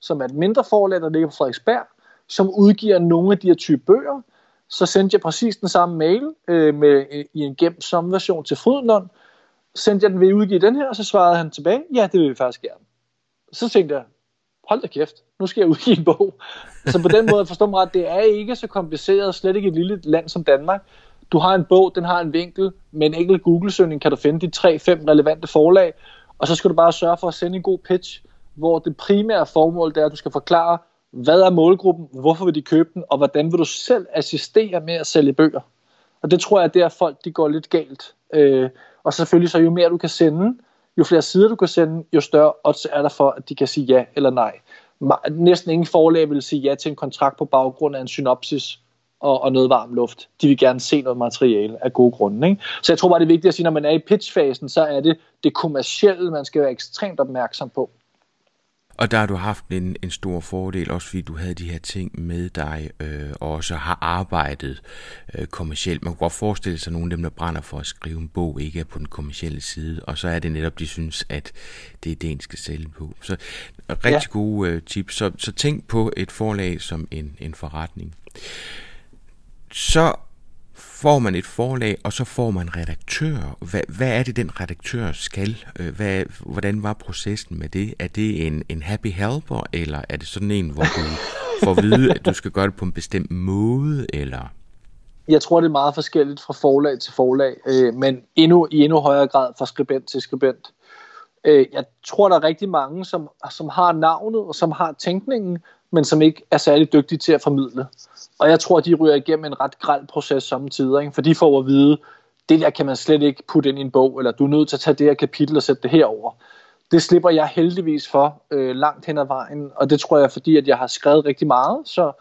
som er et mindre forlag, der ligger på Frederiksberg, som udgiver nogle af de her type bøger. Så sendte jeg præcis den samme mail øh, med, øh, i en gemt som version til Frydenlund. Sendte jeg den, ved udgive den her, og så svarede han tilbage, ja, det vil vi faktisk gerne. Så tænkte jeg, hold da kæft, nu skal jeg udgive en bog. Så på den måde forstå mig ret, det er ikke så kompliceret, slet ikke et lille land som Danmark. Du har en bog, den har en vinkel, med en enkelt Google-søgning kan du finde de tre-fem relevante forlag, Og så skal du bare sørge for at sende en god pitch, hvor det primære formål det er, at du skal forklare, hvad er målgruppen, hvorfor vil de købe den, og hvordan vil du selv assistere med at sælge bøger. Og det tror jeg, det er folk, de går lidt galt. Øh, og selvfølgelig så jo mere du kan sende, jo flere sider du kan sende, jo større odds er der for, at de kan sige ja eller nej. Næsten ingen forlag vil sige ja til en kontrakt på baggrund af en synopsis og, og noget varm luft. De vil gerne se noget materiale af gode grunde. Ikke? Så jeg tror bare, det er vigtigt at sige, når man er i pitchfasen, så er det det kommercielle, man skal være ekstremt opmærksom på. Og der har du haft en, en stor fordel, også fordi du havde de her ting med dig, øh, og også har arbejdet øh, kommercielt. Man kan godt forestille sig, at nogle af dem, der brænder for at skrive en bog, ikke er på den kommercielle side, og så er det netop, de synes, at det er det, en skal sælge på. Så rigtig ja. gode øh, tips. Så, så tænk på et forlag som en, en forretning. Så får man et forlag, og så får man redaktør. Hvad, hvad er det, den redaktør skal? Øh, hvad, hvordan var processen med det? Er det en, en happy helper, eller er det sådan en, hvor du får at vide, at du skal gøre det på en bestemt måde, eller... Jeg tror, det er meget forskelligt fra forlag til forlag, øh, men endnu, i endnu højere grad fra skribent til skribent. Øh, jeg tror, der er rigtig mange, som, som har navnet og som har tænkningen, men som ikke er særlig dygtige til at formidle. Og jeg tror, de ryger igennem en ret græld proces samtidig, ikke? for de får at vide, det der kan man slet ikke putte ind i en bog, eller du er nødt til at tage det her kapitel og sætte det herover. Det slipper jeg heldigvis for øh, langt hen ad vejen, og det tror jeg, fordi at jeg har skrevet rigtig meget, så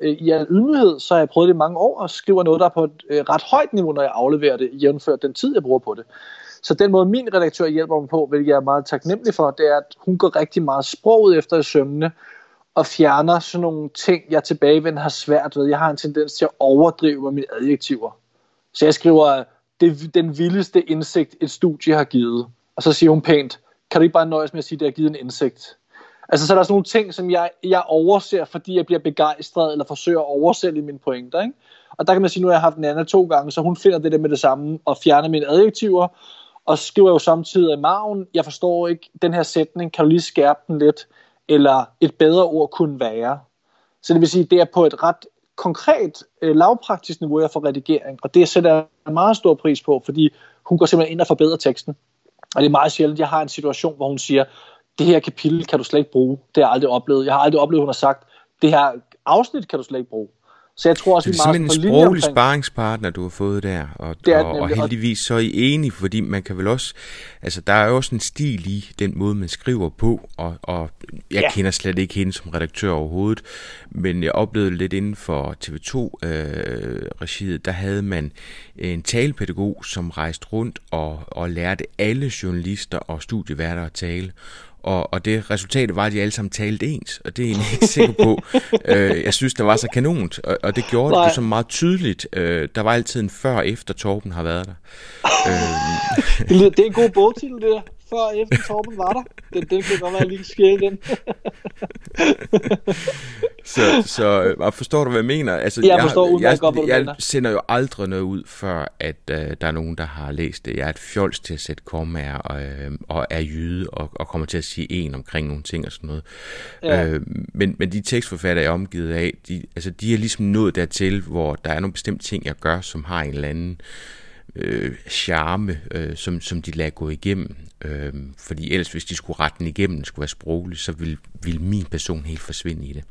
øh, i al ydmyghed, så har jeg prøvet det i mange år, og skriver noget, der er på et øh, ret højt niveau, når jeg afleverer det, jævnført den tid, jeg bruger på det. Så den måde, min redaktør hjælper mig på, hvilket jeg er meget taknemmelig for, det er, at hun går rigtig meget sproget efter i sømne, og fjerner sådan nogle ting, jeg tilbagevendt har svært ved. Jeg har en tendens til at overdrive med mine adjektiver. Så jeg skriver, det er den vildeste indsigt, et studie har givet. Og så siger hun pænt, kan du ikke bare nøjes med at sige, at det har givet en indsigt? Altså, så er der sådan nogle ting, som jeg, jeg overser, fordi jeg bliver begejstret, eller forsøger at oversælge mine pointer, ikke? Og der kan man sige, nu har jeg haft Nana to gange, så hun finder det der med det samme, og fjerner mine adjektiver, og skriver jo samtidig i maven, jeg forstår ikke den her sætning, kan du lige skærpe den lidt? Eller et bedre ord kunne være. Så det vil sige, det er på et ret konkret, øh, lavpraktisk niveau, jeg får redigering, og det sætter jeg meget stor pris på, fordi hun går simpelthen ind og forbedrer teksten. Og det er meget sjældent, jeg har en situation, hvor hun siger, det her kapitel kan du slet ikke bruge. Det har jeg aldrig oplevet. Jeg har aldrig oplevet, at hun har sagt, det her afsnit kan du slet ikke bruge. Så jeg tror også, vi er meget en sproglig sparringspartner, du har fået der, og, det er og, og heldigvis så er I enige, fordi man kan vel også, altså der er jo også en stil i den måde, man skriver på, og, og jeg ja. kender slet ikke hende som redaktør overhovedet, men jeg oplevede lidt inden for TV2-regiet, øh, der havde man en talepædagog, som rejste rundt og, og lærte alle journalister og studieværter at tale, og, og det resultat var, at de alle sammen talte ens, og det er jeg ikke sikker på. øh, jeg synes, det var så kanont, og, og det gjorde Nej. det så meget tydeligt. Øh, der var altid en før efter Torben har været der. øh. det er en god bogtitel, det der før efter Torben var der. Den, den kan godt være lige skæld, den. så, så øh, forstår du, hvad jeg mener? Altså, jeg forstår jeg, jeg, godt, hvad jeg, jeg sender jo aldrig noget ud, før at uh, der er nogen, der har læst det. Jeg er et fjols til at sætte kommaer og, uh, og er jyde og, og kommer til at sige en omkring nogle ting og sådan noget. Ja. Uh, men, men de tekstforfatter, jeg er omgivet af, de, altså, de er ligesom nået dertil, hvor der er nogle bestemte ting, jeg gør, som har en eller anden øh, Øh, charme, øh, som, som de lader gå igennem. Øh, fordi ellers, hvis de skulle rette den igennem, skulle være sproglig, så vil, vil min person helt forsvinde i det.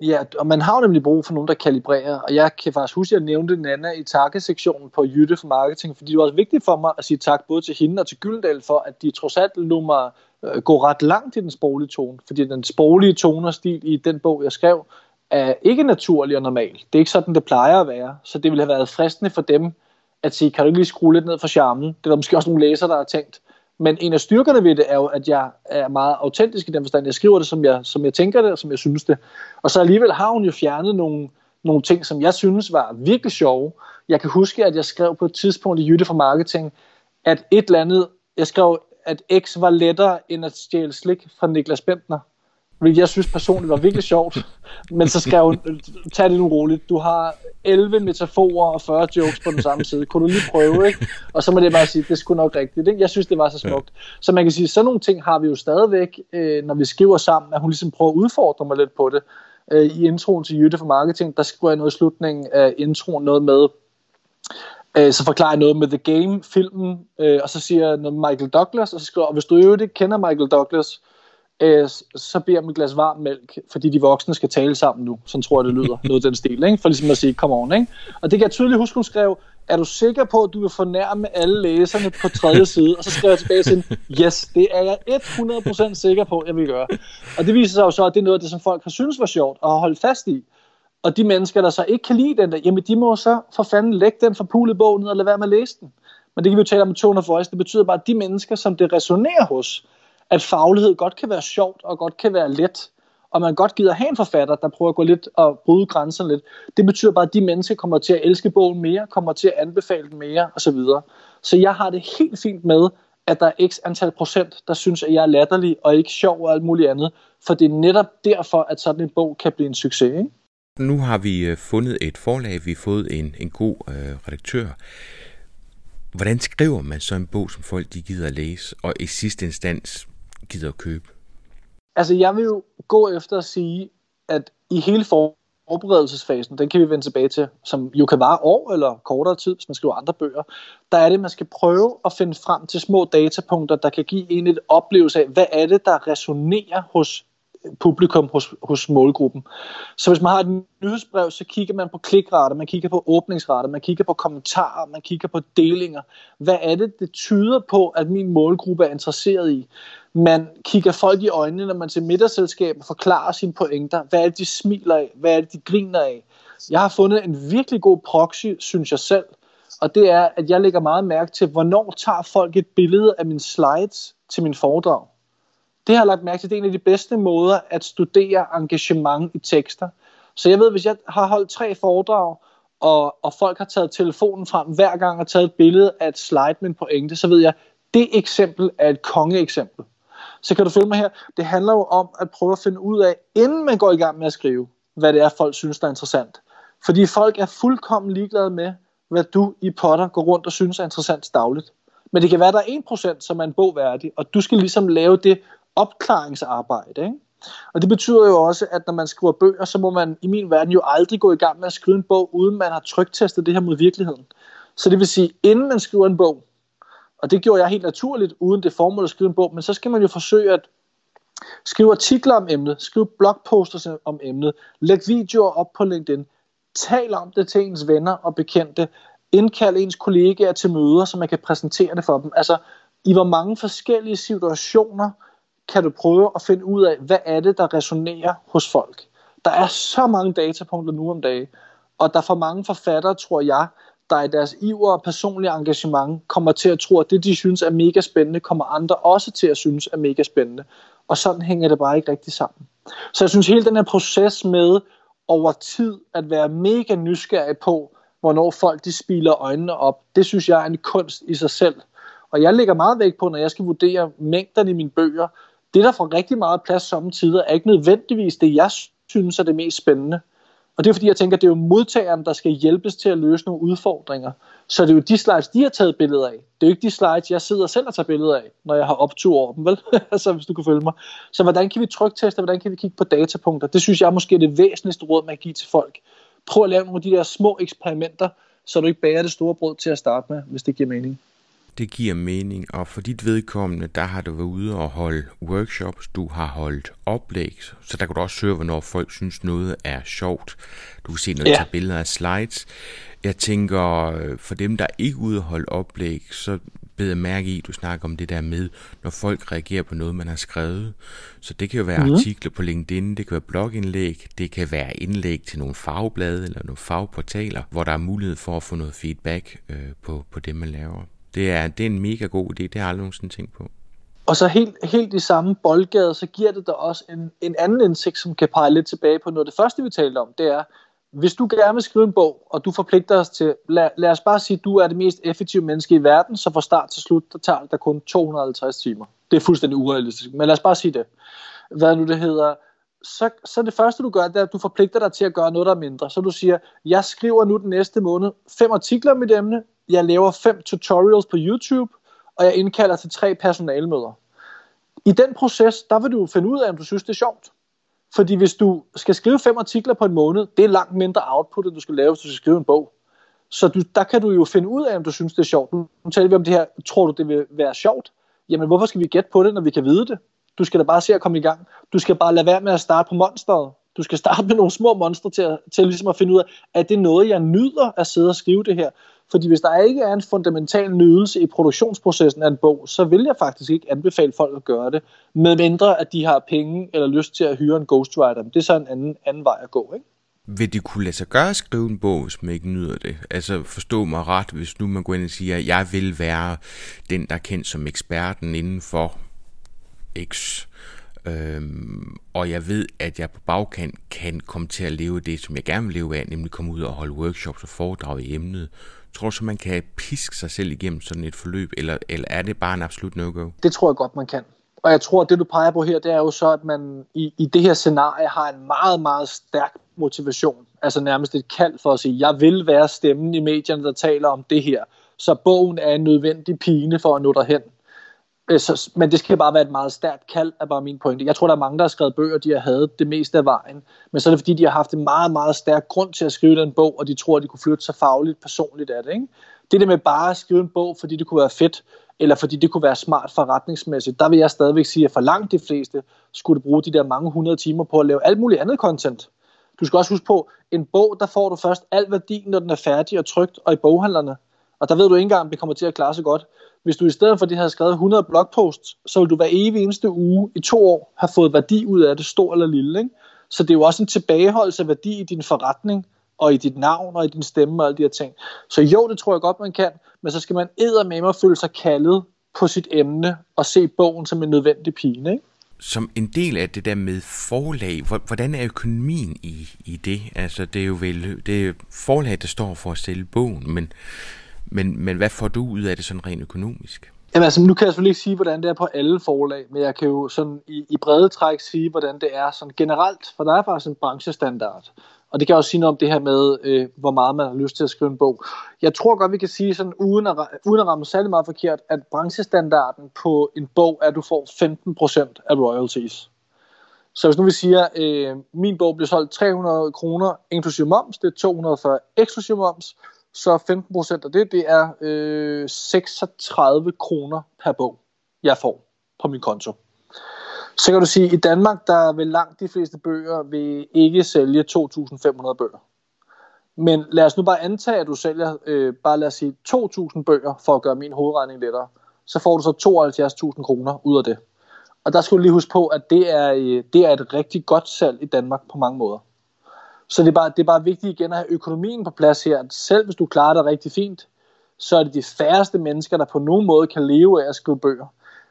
Ja, og man har jo nemlig brug for nogen, der kalibrerer, og jeg kan faktisk huske, at jeg nævnte Nana i takkesektionen på Jytte for Marketing, fordi det var også vigtigt for mig at sige tak både til hende og til Gyldendal for, at de trods alt lå mig øh, gå ret langt i den sproglige tone, fordi den sproglige tone og stil i den bog, jeg skrev, er ikke naturlig og normal. Det er ikke sådan, det plejer at være, så det ville have været fristende for dem at sige, kan du ikke lige skrue lidt ned for charmen? Det er der måske også nogle læsere, der har tænkt. Men en af styrkerne ved det er jo, at jeg er meget autentisk i den forstand. Jeg skriver det, som jeg, som jeg tænker det, og som jeg synes det. Og så alligevel har hun jo fjernet nogle, nogle ting, som jeg synes var virkelig sjove. Jeg kan huske, at jeg skrev på et tidspunkt i Jytte for Marketing, at et eller andet, jeg skrev, at X var lettere end at stjæle slik fra Niklas Bentner hvilket jeg synes personligt var virkelig sjovt. Men så skal hun, tag det nu roligt. Du har 11 metaforer og 40 jokes på den samme side. Kunne du lige prøve, ikke? Og så må det bare sige, det skulle nok rigtigt. Ikke? Jeg synes, det var så smukt. Så man kan sige, sådan nogle ting har vi jo stadigvæk, øh, når vi skriver sammen, at hun ligesom prøver at udfordre mig lidt på det. Øh, I introen til Jytte for Marketing, der skriver jeg noget i slutningen af introen, noget med, Øh, så forklarer jeg noget med The Game, filmen, øh, og så siger jeg noget med Michael Douglas, og så skriver og hvis du jo ikke kender Michael Douglas, øh, Øh, så beder dem et glas varm mælk, fordi de voksne skal tale sammen nu. Sådan tror jeg, det lyder. Noget den stil, ikke? For ligesom at sige, come on, ikke? Og det kan jeg tydeligt huske, hun skrev, er du sikker på, at du vil fornærme alle læserne på tredje side? Og så skrev jeg tilbage til hende, yes, det er jeg 100% sikker på, jeg vil gøre. Og det viser sig jo så, at det er noget af det, som folk har synes var sjovt og har holdt fast i. Og de mennesker, der så ikke kan lide den der, jamen de må så for fanden lægge den for pulebogen og lade være med at læse den. Men det kan vi jo tale om med tone of voice. Det betyder bare, at de mennesker, som det resonerer hos, at faglighed godt kan være sjovt og godt kan være let, og man godt gider have en forfatter, der prøver at gå lidt og bryde grænserne lidt, det betyder bare, at de mennesker kommer til at elske bogen mere, kommer til at anbefale den mere, osv. Så, så jeg har det helt fint med, at der er x antal procent, der synes, at jeg er latterlig og ikke sjov og alt muligt andet, for det er netop derfor, at sådan en bog kan blive en succes. Ikke? Nu har vi øh, fundet et forlag, vi har fået en, en god øh, redaktør. Hvordan skriver man så en bog, som folk de gider at læse, og i sidste instans gider at købe? Altså, jeg vil jo gå efter at sige, at i hele forberedelsesfasen, den kan vi vende tilbage til, som jo kan vare år eller kortere tid, hvis man skriver andre bøger, der er det, man skal prøve at finde frem til små datapunkter, der kan give en et oplevelse af, hvad er det, der resonerer hos publikum hos, hos målgruppen. Så hvis man har et nyhedsbrev, så kigger man på klikrater, man kigger på åbningsrater, man kigger på kommentarer, man kigger på delinger. Hvad er det, det tyder på, at min målgruppe er interesseret i? Man kigger folk i øjnene, når man til middagsselskaber forklarer sine pointer. Hvad er det, de smiler af? Hvad er det, de griner af? Jeg har fundet en virkelig god proxy, synes jeg selv, og det er, at jeg lægger meget mærke til, hvornår tager folk et billede af mine slides til min foredrag. Det har jeg lagt mærke til, det er en af de bedste måder at studere engagement i tekster. Så jeg ved, hvis jeg har holdt tre foredrag, og, og folk har taget telefonen frem hver gang og taget et billede af et slide med en pointe, så ved jeg, det eksempel er et kongeeksempel. Så kan du følge mig her. Det handler jo om at prøve at finde ud af, inden man går i gang med at skrive, hvad det er, folk synes, der er interessant. Fordi folk er fuldkommen ligeglade med, hvad du i Potter går rundt og synes er interessant dagligt. Men det kan være, at der er 1%, som er en bog værdig, og du skal ligesom lave det opklaringsarbejde. Ikke? Og det betyder jo også, at når man skriver bøger, så må man i min verden jo aldrig gå i gang med at skrive en bog, uden man har trygtestet det her mod virkeligheden. Så det vil sige, inden man skriver en bog, og det gjorde jeg helt naturligt, uden det formål at skrive en bog, men så skal man jo forsøge at skrive artikler om emnet, skrive blogposter om emnet, lægge videoer op på LinkedIn, tal om det til ens venner og bekendte, indkald ens kollegaer til møder, så man kan præsentere det for dem. Altså, i hvor mange forskellige situationer kan du prøve at finde ud af, hvad er det, der resonerer hos folk. Der er så mange datapunkter nu om dagen, og der er for mange forfattere, tror jeg, der i deres iver og personlige engagement kommer til at tro, at det, de synes er mega spændende, kommer andre også til at synes er mega spændende. Og sådan hænger det bare ikke rigtig sammen. Så jeg synes, hele den her proces med over tid at være mega nysgerrig på, hvornår folk de spiler øjnene op, det synes jeg er en kunst i sig selv. Og jeg lægger meget vægt på, når jeg skal vurdere mængderne i mine bøger, det, der får rigtig meget plads samtidig, er ikke nødvendigvis det, jeg synes er det mest spændende. Og det er fordi, jeg tænker, at det er jo modtageren, der skal hjælpes til at løse nogle udfordringer. Så det er jo de slides, de har taget billeder af. Det er jo ikke de slides, jeg sidder selv og tager billeder af, når jeg har optur over dem, vel? altså, hvis du kan følge mig. Så hvordan kan vi trykteste, hvordan kan vi kigge på datapunkter? Det synes jeg måske er det væsentligste råd, man kan give til folk. Prøv at lave nogle af de der små eksperimenter, så du ikke bager det store brød til at starte med, hvis det giver mening det giver mening, og for dit vedkommende, der har du været ude og holde workshops, du har holdt oplæg, så der kan du også søge, hvornår folk synes noget er sjovt. Du kan se noget, ja. tage billeder af slides. Jeg tænker, for dem, der ikke er ude og holde oplæg, så beder mærke i, du snakker om det der med, når folk reagerer på noget, man har skrevet. Så det kan jo være mm. artikler på LinkedIn, det kan være blogindlæg, det kan være indlæg til nogle fagblade eller nogle fagportaler, hvor der er mulighed for at få noget feedback øh, på, på det, man laver. Det er, det er en mega god idé, det har jeg aldrig nogensinde tænkt på. Og så helt, helt i samme boldgade, så giver det dig også en, en anden indsigt, som kan pege lidt tilbage på noget af det første, vi talte om. Det er, hvis du gerne vil skrive en bog, og du forpligter os til, lad, lad os bare sige, at du er det mest effektive menneske i verden, så fra start til slut, der tager det kun 250 timer. Det er fuldstændig urealistisk, men lad os bare sige det. Hvad nu det hedder, så, så det første du gør, det er, at du forpligter dig til at gøre noget, der er mindre. Så du siger, jeg skriver nu den næste måned fem artikler om et emne, jeg laver fem tutorials på YouTube, og jeg indkalder til tre personalemøder. I den proces, der vil du finde ud af, om du synes, det er sjovt. Fordi hvis du skal skrive fem artikler på en måned, det er langt mindre output, end du skal lave, hvis du skal skrive en bog. Så du, der kan du jo finde ud af, om du synes, det er sjovt. Nu taler vi om det her, tror du, det vil være sjovt? Jamen, hvorfor skal vi gætte på det, når vi kan vide det? Du skal da bare se at komme i gang. Du skal bare lade være med at starte på monsteret. Du skal starte med nogle små monstre til, at, til ligesom at finde ud af, at det er noget, jeg nyder at sidde og skrive det her. Fordi hvis der ikke er en fundamental nydelse i produktionsprocessen af en bog, så vil jeg faktisk ikke anbefale folk at gøre det, medmindre at de har penge eller lyst til at hyre en ghostwriter. Det er så en anden, anden vej at gå, ikke? Vil det kunne lade sig gøre at skrive en bog, hvis man ikke nyder det? Altså forstå mig ret, hvis nu man går ind og siger, at jeg vil være den, der er kendt som eksperten inden for X. Øhm, og jeg ved, at jeg på bagkant kan komme til at leve det, som jeg gerne vil leve af, nemlig komme ud og holde workshops og foredrag i emnet. Tror du så, man kan piske sig selv igennem sådan et forløb, eller, eller er det bare en absolut no-go? Det tror jeg godt, man kan. Og jeg tror, at det du peger på her, det er jo så, at man i, i det her scenarie har en meget, meget stærk motivation. Altså nærmest et kald for at sige, jeg vil være stemmen i medierne, der taler om det her. Så bogen er en nødvendig pine for at nå derhen. Øh, så, men det skal bare være et meget stærkt kald, er bare min pointe. Jeg tror, der er mange, der har skrevet bøger, de har havde det meste af vejen. Men så er det fordi, de har haft en meget, meget stærk grund til at skrive den bog, og de tror, at de kunne flytte sig fagligt, personligt af det. Ikke? Det der med bare at skrive en bog, fordi det kunne være fedt, eller fordi det kunne være smart forretningsmæssigt, der vil jeg stadigvæk sige, at for langt de fleste skulle bruge de der mange hundrede timer på at lave alt muligt andet content. Du skal også huske på, en bog, der får du først al værdi, når den er færdig og trygt og i boghandlerne. Og der ved du ikke engang, om det kommer til at klare sig godt. Hvis du i stedet for det havde skrevet 100 blogposts, så vil du hver evig eneste uge i to år have fået værdi ud af det, stor eller lille. Ikke? Så det er jo også en tilbageholdelse af værdi i din forretning, og i dit navn, og i din stemme, og alle de her ting. Så jo, det tror jeg godt, man kan, men så skal man med mig føle sig kaldet på sit emne, og se bogen som en nødvendig pine, ikke? som en del af det der med forlag, hvordan er økonomien i, i det? Altså, det er jo vel det er forlag, der står for at sælge bogen, men men, men hvad får du ud af det sådan rent økonomisk? Jamen altså, nu kan jeg selvfølgelig ikke sige, hvordan det er på alle forlag, men jeg kan jo sådan i, i brede træk sige, hvordan det er sådan generelt, for der er faktisk en branchestandard. Og det kan også sige noget om det her med, øh, hvor meget man har lyst til at skrive en bog. Jeg tror godt, vi kan sige sådan, uden at, uden at ramme særlig meget forkert, at branchestandarden på en bog er, at du får 15% af royalties. Så hvis nu vi siger, øh, min bog bliver solgt 300 kroner inklusive moms, det er 240 eksklusive moms, så 15 procent af det, det er øh, 36 kroner per bog, jeg får på min konto. Så kan du sige, at i Danmark, der vil langt de fleste bøger vil ikke sælge 2.500 bøger. Men lad os nu bare antage, at du sælger, øh, bare lad os sige, 2.000 bøger, for at gøre min hovedregning lettere. Så får du så 72.000 kroner ud af det. Og der skal du lige huske på, at det er, øh, det er et rigtig godt salg i Danmark på mange måder. Så det er, bare, det er bare vigtigt igen at have økonomien på plads her. Selv hvis du klarer det rigtig fint, så er det de færreste mennesker, der på nogen måde kan leve af at skrive bøger.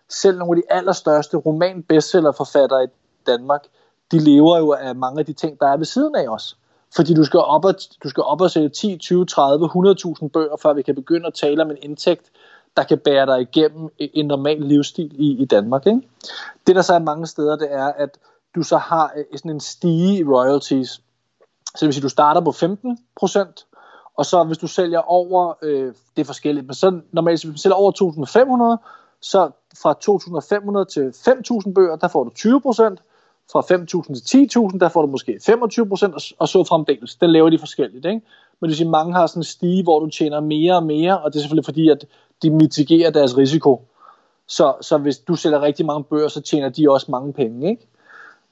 Selv nogle af de allerstørste roman bestsellerforfattere i Danmark, de lever jo af mange af de ting, der er ved siden af os. Fordi du skal op og, du skal op og sælge 10, 20, 30, 100.000 bøger, før vi kan begynde at tale om en indtægt, der kan bære dig igennem en normal livsstil i, i Danmark. Ikke? Det der så er mange steder, det er, at du så har øh, sådan en stige i royalties. Så det vil sige, at du starter på 15%, og så hvis du sælger over, øh, det er forskelligt, men så normalt, hvis du sælger over 2.500, så fra 2.500 til 5.000 bøger, der får du 20%, fra 5.000 til 10.000, der får du måske 25 procent, og, og så fremdeles. Den laver de forskelligt, ikke? Men det vil sige, mange har sådan en stige, hvor du tjener mere og mere, og det er selvfølgelig fordi, at de mitigerer deres risiko. Så, så hvis du sælger rigtig mange bøger, så tjener de også mange penge, ikke?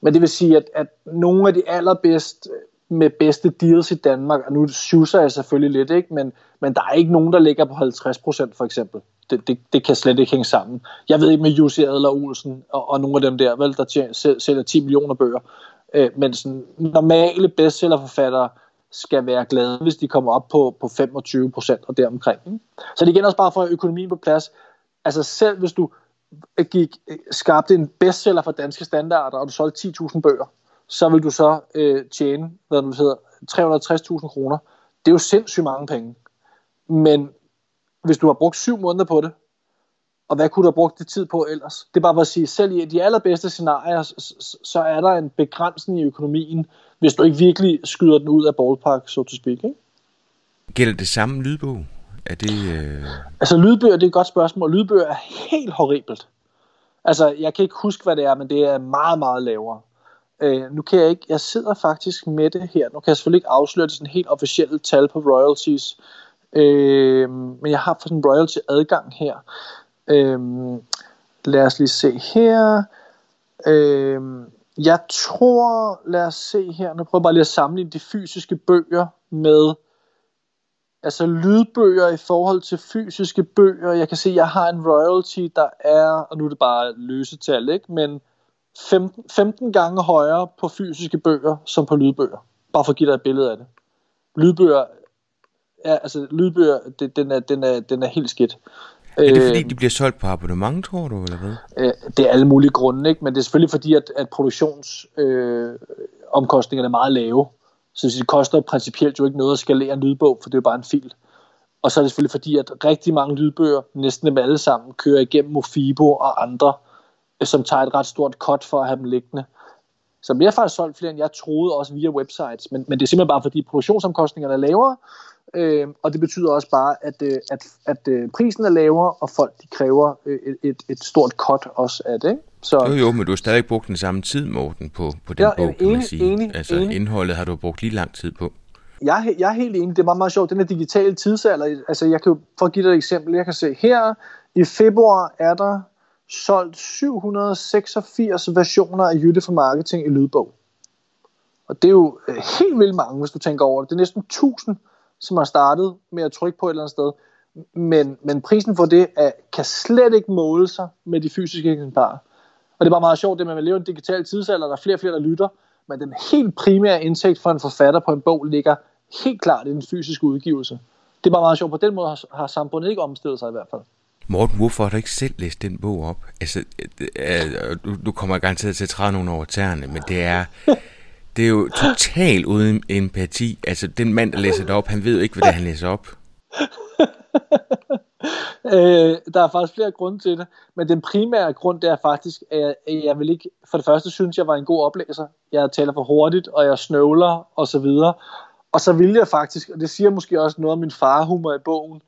Men det vil sige, at, at nogle af de allerbedst med bedste deals i Danmark, og nu suser jeg selvfølgelig lidt, ikke? Men, men der er ikke nogen, der ligger på 50% for eksempel. Det, det, det kan slet ikke hænge sammen. Jeg ved ikke med Jussi Adler Olsen og, og nogle af dem der, vel, der tjener, sælger 10 millioner bøger. Øh, men sådan, normale bestsellerforfattere skal være glade, hvis de kommer op på, på 25% og deromkring. Ikke? Så det er igen også bare for at økonomien på plads. Altså selv hvis du gik, øh, skabte en bestseller for danske standarder, og du solgte 10.000 bøger, så vil du så øh, tjene, hvad du hedder, 360.000 kroner. Det er jo sindssygt mange penge. Men hvis du har brugt syv måneder på det, og hvad kunne du have brugt det tid på ellers? Det er bare for at sige, selv i de allerbedste scenarier, så er der en begrænsning i økonomien, hvis du ikke virkelig skyder den ud af ballpark, så so to speak. Ikke? Gælder det samme lydbog? Er det, øh... Altså lydbøger, det er et godt spørgsmål. Lydbøger er helt horribelt. Altså, jeg kan ikke huske, hvad det er, men det er meget, meget lavere. Øh, nu kan jeg ikke, jeg sidder faktisk med det her. Nu kan jeg selvfølgelig ikke afsløre det sådan helt officielle tal på royalties. Øh, men jeg har for sådan en royalty adgang her. Øh, lad os lige se her. Øh, jeg tror, lad os se her, nu prøver jeg bare lige at sammenligne de fysiske bøger med, altså lydbøger i forhold til fysiske bøger. Jeg kan se, at jeg har en royalty, der er, og nu er det bare løse tal, ikke? men 15, 15 gange højere på fysiske bøger, som på lydbøger. Bare for at give dig et billede af det. Lydbøger, ja, altså lydbøger, det, den, er, den, er, den er helt skidt. Er det fordi, de bliver solgt på abonnement, tror du, eller hvad? Øh, det er alle mulige grunde, ikke? men det er selvfølgelig fordi, at, at produktionsomkostningerne øh, er meget lave. Så det koster principielt jo ikke noget at skalere en lydbog, for det er jo bare en fil. Og så er det selvfølgelig fordi, at rigtig mange lydbøger, næsten dem alle sammen, kører igennem Mofibo og andre, øh, som tager et ret stort cut for at have dem liggende. Så bliver faktisk solgt flere, end jeg troede, også via websites. Men, men det er simpelthen bare, fordi produktionsomkostningerne er lavere, øh, og det betyder også bare, at, øh, at, at øh, prisen er lavere, og folk de kræver øh, et, et, stort cut også af det. Ikke? Så, jo, jo, men du har stadig brugt den samme tid, Morten, på, på den ja, bog, kan man sige. Enig, altså, enig. indholdet har du brugt lige lang tid på. Jeg, jeg er helt enig. Det er meget, meget sjovt. Den her digitale tidsalder, altså jeg kan for at give dig et eksempel, jeg kan se her, i februar er der solgt 786 versioner af Jytte for Marketing i lydbog. Og det er jo øh, helt vildt mange, hvis du tænker over det. Det er næsten 1000, som har startet med at trykke på et eller andet sted. Men, men prisen for det er, kan slet ikke måle sig med de fysiske eksemplarer. Og det er bare meget sjovt, det med at man lever en digital tidsalder, der er flere og flere, der lytter, men den helt primære indtægt for en forfatter på en bog ligger helt klart i den fysiske udgivelse. Det er bare meget sjovt. På den måde har, har samfundet ikke omstillet sig i hvert fald. Morten, hvorfor har du ikke selv læst den bog op? Altså, øh, øh, øh, du, du kommer garanteret til at træde nogle over tæerne, men det er, det er jo totalt uden empati. Altså, den mand, der læser det op, han ved jo ikke, hvad det er, han læser op. øh, der er faktisk flere grunde til det, men den primære grund det er faktisk, at jeg vil ikke, for det første synes jeg var en god oplæser. Jeg taler for hurtigt, og jeg snøvler og så videre. Og så vil jeg faktisk, og det siger måske også noget om min farhumor i bogen,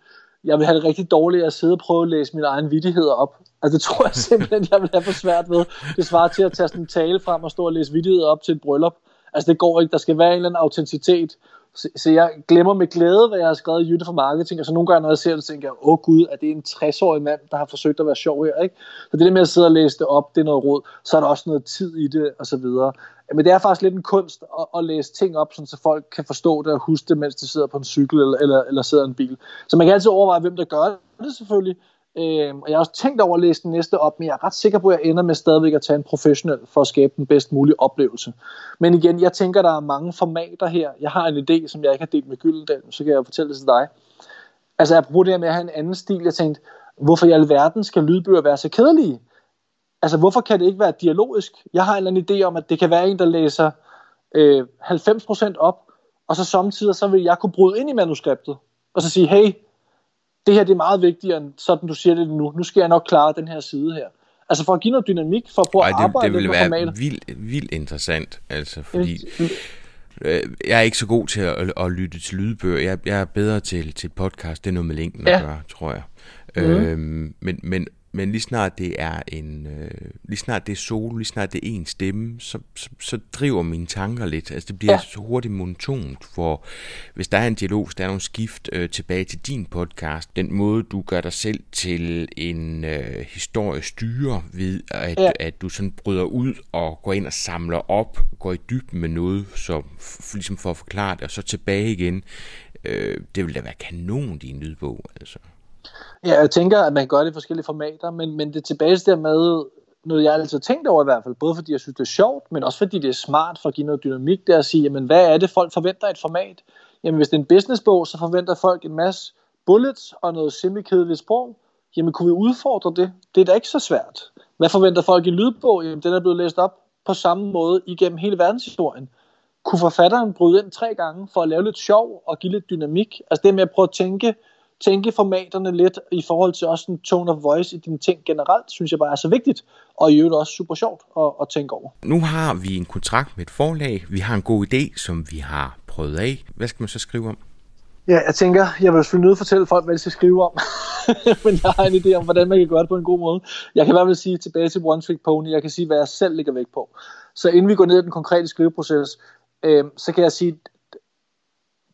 jeg vil have det rigtig dårligt at sidde og prøve at læse mine egne vidtigheder op. Altså det tror jeg simpelthen, jeg vil have for svært ved. Det svarer til at tage sådan en tale frem og stå og læse vidtigheder op til et bryllup. Altså det går ikke, der skal være en eller anden autenticitet. Så, så jeg glemmer med glæde, hvad jeg har skrevet i Jytte for Marketing, og så nogle gange, når jeg ser det, tænker jeg, åh gud, er det en 60-årig mand, der har forsøgt at være sjov her, ikke? Så det der med at sidde og læse det op, det er noget råd, så er der også noget tid i det, og så videre. Men det er faktisk lidt en kunst at, at læse ting op, sådan, så folk kan forstå det og huske det, mens de sidder på en cykel eller, eller, eller sidder i en bil. Så man kan altid overveje, hvem der gør det selvfølgelig, Øh, og jeg har også tænkt over at læse den næste op, men jeg er ret sikker på, at jeg ender med stadigvæk at tage en professionel for at skabe den bedst mulige oplevelse. Men igen, jeg tænker, der er mange formater her. Jeg har en idé, som jeg ikke har delt med Gyldendal, så kan jeg fortælle det til dig. Altså, jeg bruger det her med at have en anden stil. Jeg tænkte, hvorfor i alverden skal lydbøger være så kedelige? Altså, hvorfor kan det ikke være dialogisk? Jeg har en eller anden idé om, at det kan være en, der læser øh, 90% op, og så samtidig så vil jeg kunne bryde ind i manuskriptet, og så sige, hey, det her det er meget vigtigere end sådan, du siger det nu. Nu skal jeg nok klare den her side her. Altså for at give noget dynamik, for at prøve Ej, det, at arbejde det vil være formater. vildt, vildt interessant, altså fordi øh, jeg er ikke så god til at, at, at lytte til lydbøger. Jeg, jeg er bedre til, til podcast, det er noget med længden ja. at gøre, tror jeg. Mm. Øhm, men, men men lige snart det er en, øh, lige snart det er solo, lige snart det er en stemme, så, så, så driver mine tanker lidt. Altså det bliver ja. så hurtigt monotont, for hvis der er en dialog, hvis der er nogle skift øh, tilbage til din podcast, den måde du gør dig selv til en øh, historie styrer ved, at, ja. at du sådan bryder ud og går ind og samler op, går i dybden med noget, så ligesom for at forklare det, og så tilbage igen. Øh, det vil da være kanon, din lydbog, altså. Ja, jeg tænker, at man gør det i forskellige formater, men, men det tilbage der med noget, jeg altid har tænkt over i hvert fald, både fordi jeg synes, det er sjovt, men også fordi det er smart for at give noget dynamik, det er at sige, jamen hvad er det, folk forventer et format? Jamen hvis det er en businessbog, så forventer folk en masse bullets og noget semi sprog. Jamen kunne vi udfordre det? Det er da ikke så svært. Hvad forventer folk i lydbog? Jamen den er blevet læst op på samme måde igennem hele verdenshistorien. Kunne forfatteren bryde ind tre gange for at lave lidt sjov og give lidt dynamik? Altså det med at prøve at tænke, tænke formaterne lidt i forhold til også en tone of voice i dine ting generelt, synes jeg bare er så vigtigt, og i øvrigt også super sjovt at, at tænke over. Nu har vi en kontrakt med et forlag, vi har en god idé, som vi har prøvet af. Hvad skal man så skrive om? Ja, jeg tænker, jeg vil selvfølgelig nødt fortælle folk, hvad de skal skrive om. Men jeg har en idé om, hvordan man kan gøre det på en god måde. Jeg kan i hvert fald sige tilbage til One Trick Pony, jeg kan sige, hvad jeg selv ligger væk på. Så inden vi går ned i den konkrete skriveproces, øh, så kan jeg sige,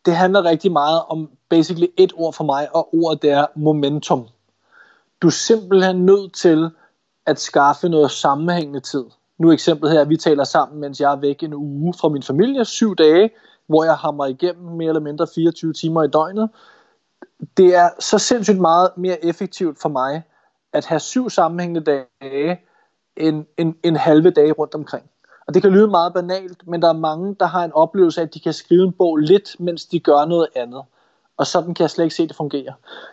det handler rigtig meget om basically et ord for mig, og ordet det er momentum. Du er simpelthen nødt til at skaffe noget sammenhængende tid. Nu eksemplet her, vi taler sammen, mens jeg er væk en uge fra min familie, syv dage, hvor jeg hammer igennem mere eller mindre 24 timer i døgnet. Det er så sindssygt meget mere effektivt for mig, at have syv sammenhængende dage, end en, en halve dage rundt omkring. Og det kan lyde meget banalt, men der er mange, der har en oplevelse af, at de kan skrive en bog lidt, mens de gør noget andet. Og sådan kan jeg slet ikke se, at det fungerer.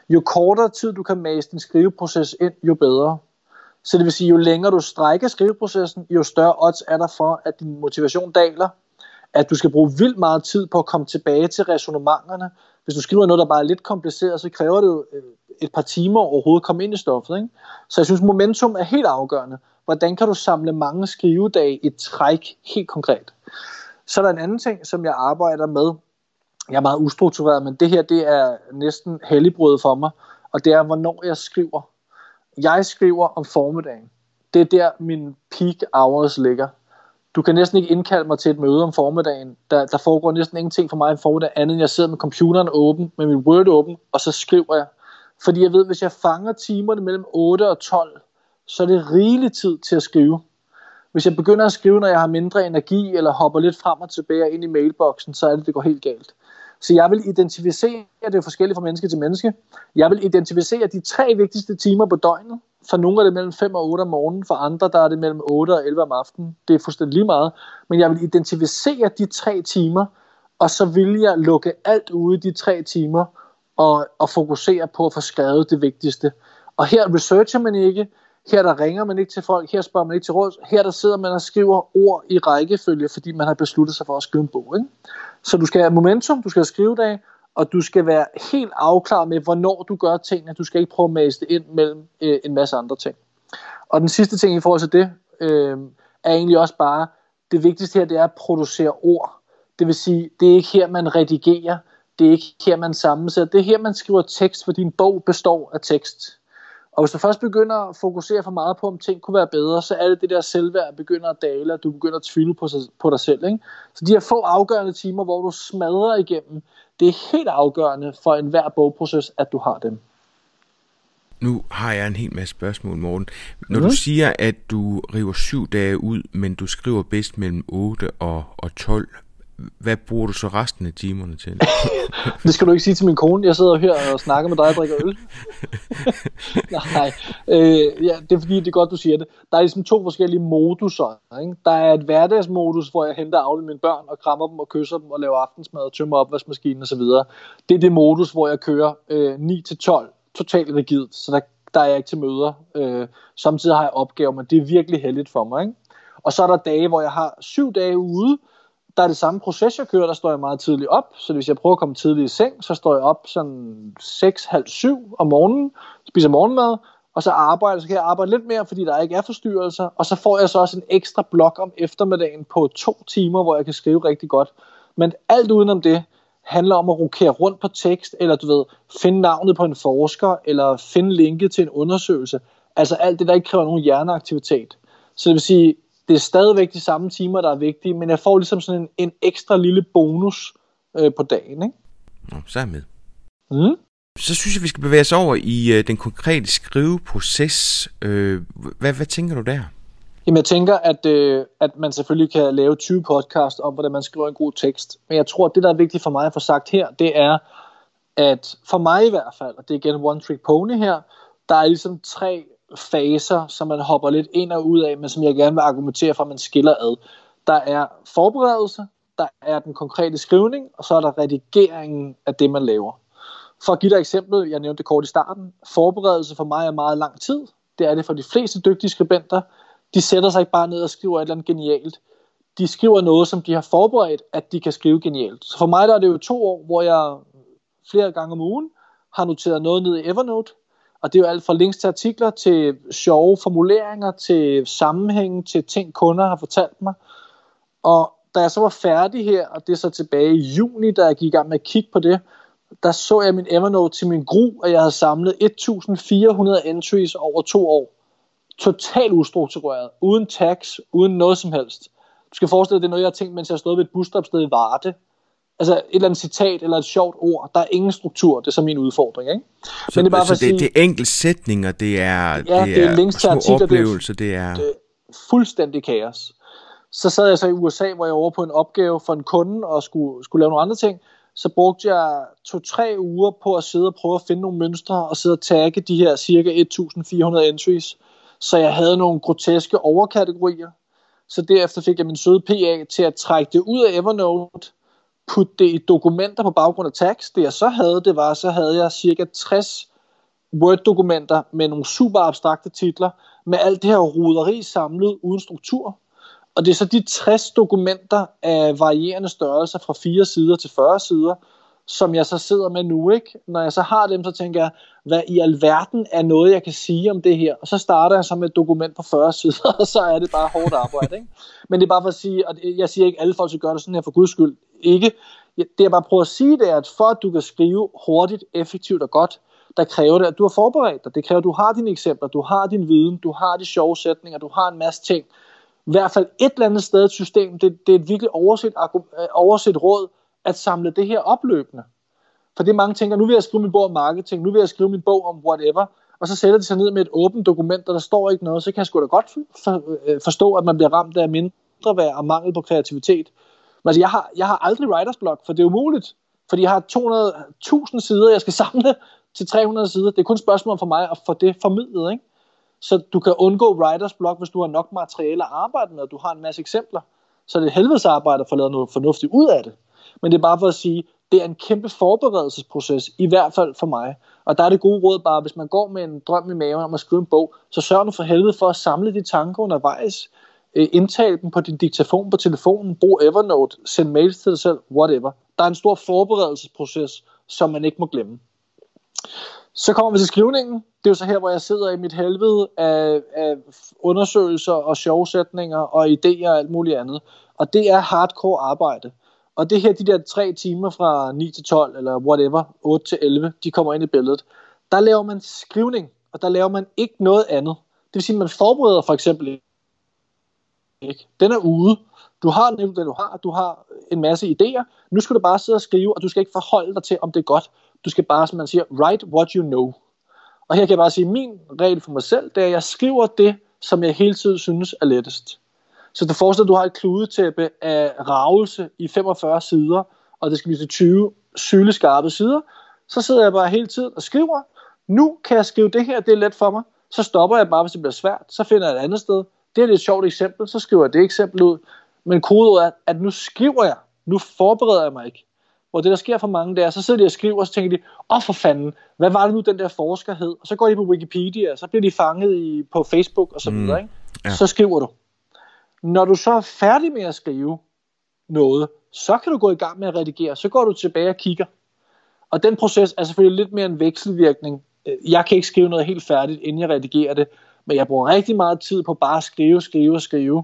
Jo kortere tid du kan mase din skriveproces ind, jo bedre. Så det vil sige, jo længere du strækker skriveprocessen, jo større odds er der for, at din motivation daler. At du skal bruge vildt meget tid på at komme tilbage til resonementerne. Hvis du skriver noget, der bare er lidt kompliceret, så kræver det jo øh, et par timer overhovedet at komme ind i stoffet. Ikke? Så jeg synes, momentum er helt afgørende. Hvordan kan du samle mange skrivedage i træk helt konkret? Så er der en anden ting, som jeg arbejder med. Jeg er meget ustruktureret, men det her det er næsten helligbrød for mig. Og det er, hvornår jeg skriver. Jeg skriver om formiddagen. Det er der, min peak hours ligger. Du kan næsten ikke indkalde mig til et møde om formiddagen. Der, der foregår næsten ingenting for mig om formiddagen, andet end jeg sidder med computeren åben, med min Word åben, og så skriver jeg. Fordi jeg ved, hvis jeg fanger timerne mellem 8 og 12, så er det rigelig tid til at skrive. Hvis jeg begynder at skrive, når jeg har mindre energi, eller hopper lidt frem og tilbage ind i mailboksen, så er det, det går helt galt. Så jeg vil identificere, det er forskelligt fra menneske til menneske, jeg vil identificere de tre vigtigste timer på døgnet. For nogle er det mellem 5 og 8 om morgenen, for andre der er det mellem 8 og 11 om aftenen. Det er fuldstændig lige meget. Men jeg vil identificere de tre timer, og så vil jeg lukke alt ude de tre timer, og, og fokusere på at få skrevet det vigtigste. Og her researcher man ikke, her der ringer man ikke til folk, her spørger man ikke til råd, her der sidder man og skriver ord i rækkefølge, fordi man har besluttet sig for at skrive en bog. Ikke? Så du skal have momentum, du skal have skrivedag, og du skal være helt afklaret med, hvornår du gør tingene. Du skal ikke prøve at mase det ind mellem øh, en masse andre ting. Og den sidste ting i forhold til det, øh, er egentlig også bare, det vigtigste her, det er at producere ord. Det vil sige, det er ikke her, man redigerer, det er ikke her, man sammensætter, det er her, man skriver tekst, for din bog består af tekst. Og hvis du først begynder at fokusere for meget på, om ting kunne være bedre, så er det det der selvværd begynder at dale, og du begynder at tvivle på, sig, på dig selv. Ikke? Så de her få afgørende timer, hvor du smadrer igennem, det er helt afgørende for enhver bogproces, at du har dem. Nu har jeg en hel masse spørgsmål, Morten. Når mm. du siger, at du river syv dage ud, men du skriver bedst mellem 8 og, og 12, hvad bruger du så resten af timerne til? det skal du ikke sige til min kone. Jeg sidder her og snakker med dig og drikker øl. Nej, øh, ja, det er fordi, det er godt, du siger det. Der er ligesom to forskellige moduser. Ikke? Der er et hverdagsmodus, hvor jeg henter af mine børn og krammer dem og kysser dem og laver aftensmad og tømmer opvaskemaskinen osv. Det er det modus, hvor jeg kører øh, 9-12, totalt rigidt, så der, der er jeg ikke til møder. Øh, samtidig har jeg opgaver, men det er virkelig heldigt for mig. Ikke? Og så er der dage, hvor jeg har syv dage ude, der er det samme proces, jeg kører, der står jeg meget tidligt op, så hvis jeg prøver at komme tidligt i seng, så står jeg op sådan 6, halv 7 om morgenen, spiser morgenmad, og så arbejder, så kan jeg arbejde lidt mere, fordi der ikke er forstyrrelser, og så får jeg så også en ekstra blok om eftermiddagen på to timer, hvor jeg kan skrive rigtig godt. Men alt udenom det handler om at rokere rundt på tekst, eller du ved, finde navnet på en forsker, eller finde linket til en undersøgelse. Altså alt det, der ikke kræver nogen hjerneaktivitet. Så det vil sige, det er stadigvæk de samme timer, der er vigtige, men jeg får ligesom sådan en, en ekstra lille bonus øh, på dagen. Ikke? Nå, så er jeg med. Mm. Så synes jeg, vi skal bevæge os over i øh, den konkrete skriveproces. Øh, hvad, hvad tænker du der? Jamen jeg tænker, at, øh, at man selvfølgelig kan lave 20 podcast om, hvordan man skriver en god tekst. Men jeg tror, at det, der er vigtigt for mig at få sagt her, det er, at for mig i hvert fald, og det er igen one trick pony her, der er ligesom tre faser, som man hopper lidt ind og ud af, men som jeg gerne vil argumentere for, at man skiller ad. Der er forberedelse, der er den konkrete skrivning, og så er der redigeringen af det, man laver. For at give dig et eksempel, jeg nævnte det kort i starten, forberedelse for mig er meget lang tid. Det er det for de fleste dygtige skribenter. De sætter sig ikke bare ned og skriver et eller andet genialt. De skriver noget, som de har forberedt, at de kan skrive genialt. Så for mig der er det jo to år, hvor jeg flere gange om ugen har noteret noget ned i Evernote, og det er jo alt fra links til artikler, til sjove formuleringer, til sammenhænge, til ting, kunder har fortalt mig. Og da jeg så var færdig her, og det er så tilbage i juni, da jeg gik i gang med at kigge på det, der så jeg min Evernote til min gru, og jeg havde samlet 1400 entries over to år. Totalt ustruktureret, uden tags, uden noget som helst. Du skal forestille dig, det er noget, jeg har tænkt, mens jeg har stået ved et busstopsted i Varde altså et eller andet citat eller et sjovt ord. Der er ingen struktur. Det er så min udfordring. Ikke? Så, Men det er bare for det, sige, det er enkelt sætninger, det er, ja, det er, det er links til artikler, oplevelser, det er, det er fuldstændig kaos. Så sad jeg så i USA, hvor jeg var over på en opgave for en kunde og skulle, skulle lave nogle andre ting. Så brugte jeg to-tre uger på at sidde og prøve at finde nogle mønstre og sidde og tagge de her cirka 1400 entries. Så jeg havde nogle groteske overkategorier. Så derefter fik jeg min søde PA til at trække det ud af Evernote, putte det i dokumenter på baggrund af tags. Det jeg så havde, det var, så havde jeg cirka 60 Word-dokumenter med nogle super abstrakte titler, med alt det her roderi samlet uden struktur. Og det er så de 60 dokumenter af varierende størrelser fra 4 sider til 40 sider, som jeg så sidder med nu, ikke? Når jeg så har dem, så tænker jeg, hvad i alverden er noget, jeg kan sige om det her? Og så starter jeg så med et dokument på 40 sider, og så er det bare hårdt arbejde, ikke? Men det er bare for at sige, og jeg siger ikke, at alle folk skal gøre det sådan her for guds skyld. Ikke. Det jeg bare prøver at sige, det er, at for at du kan skrive hurtigt, effektivt og godt, der kræver det, at du har forberedt dig. Det kræver, at du har dine eksempler, du har din viden, du har de sjove sætninger, du har en masse ting. I hvert fald et eller andet sted et system, det, det er et virkelig overset, øh, overset råd, at samle det her opløbende. For det mange tænker, nu vil jeg skrive min bog om marketing, nu vil jeg skrive min bog om whatever, og så sætter de sig ned med et åbent dokument, og der står ikke noget, så kan jeg sgu da godt for, øh, forstå, at man bliver ramt af mindre værd og mangel på kreativitet. Men altså, jeg har, jeg har aldrig writers block, for det er umuligt. Fordi jeg har 200.000 sider, jeg skal samle til 300 sider. Det er kun et spørgsmål for mig at få det formidlet, ikke? Så du kan undgå writers block, hvis du har nok materiale at arbejde med, og du har en masse eksempler. Så det er helvedes arbejde at få lavet noget fornuftigt ud af det. Men det er bare for at sige, det er en kæmpe forberedelsesproces, i hvert fald for mig. Og der er det gode råd bare, hvis man går med en drøm i maven om at skrive en bog, så sørg nu for helvede for at samle de tanker undervejs. Øh, indtale dem på din diktafon på telefonen, brug Evernote, send mails til dig selv, whatever. Der er en stor forberedelsesproces, som man ikke må glemme. Så kommer vi til skrivningen. Det er jo så her, hvor jeg sidder i mit helvede af, af undersøgelser og sjovsætninger og idéer og alt muligt andet. Og det er hardcore arbejde. Og det her, de der tre timer fra 9 til 12, eller whatever, 8 til 11, de kommer ind i billedet. Der laver man skrivning, og der laver man ikke noget andet. Det vil sige, at man forbereder for eksempel ikke. Den er ude. Du har den, du har. Du har en masse idéer. Nu skal du bare sidde og skrive, og du skal ikke forholde dig til, om det er godt. Du skal bare, som man siger, write what you know. Og her kan jeg bare sige, at min regel for mig selv, det er, at jeg skriver det, som jeg hele tiden synes er lettest. Så du forestiller, at du har et kludetæppe af ravelse i 45 sider, og det skal blive til 20 syleskarpe sider. Så sidder jeg bare hele tiden og skriver. Nu kan jeg skrive det her, det er let for mig. Så stopper jeg bare, hvis det bliver svært. Så finder jeg et andet sted. Det er et sjovt eksempel, så skriver jeg det eksempel ud. Men kodeordet er, at nu skriver jeg. Nu forbereder jeg mig ikke. Hvor det, der sker for mange, det er, så sidder de og skriver, og så tænker de, åh oh, for fanden, hvad var det nu, den der forsker hed? Og så går de på Wikipedia, og så bliver de fanget i, på Facebook og så mm. videre. Ikke? Ja. Så skriver du. Når du så er færdig med at skrive noget, så kan du gå i gang med at redigere. Så går du tilbage og kigger. Og den proces er selvfølgelig lidt mere en vekselvirkning. Jeg kan ikke skrive noget helt færdigt, inden jeg redigerer det, men jeg bruger rigtig meget tid på bare at skrive, skrive, skrive.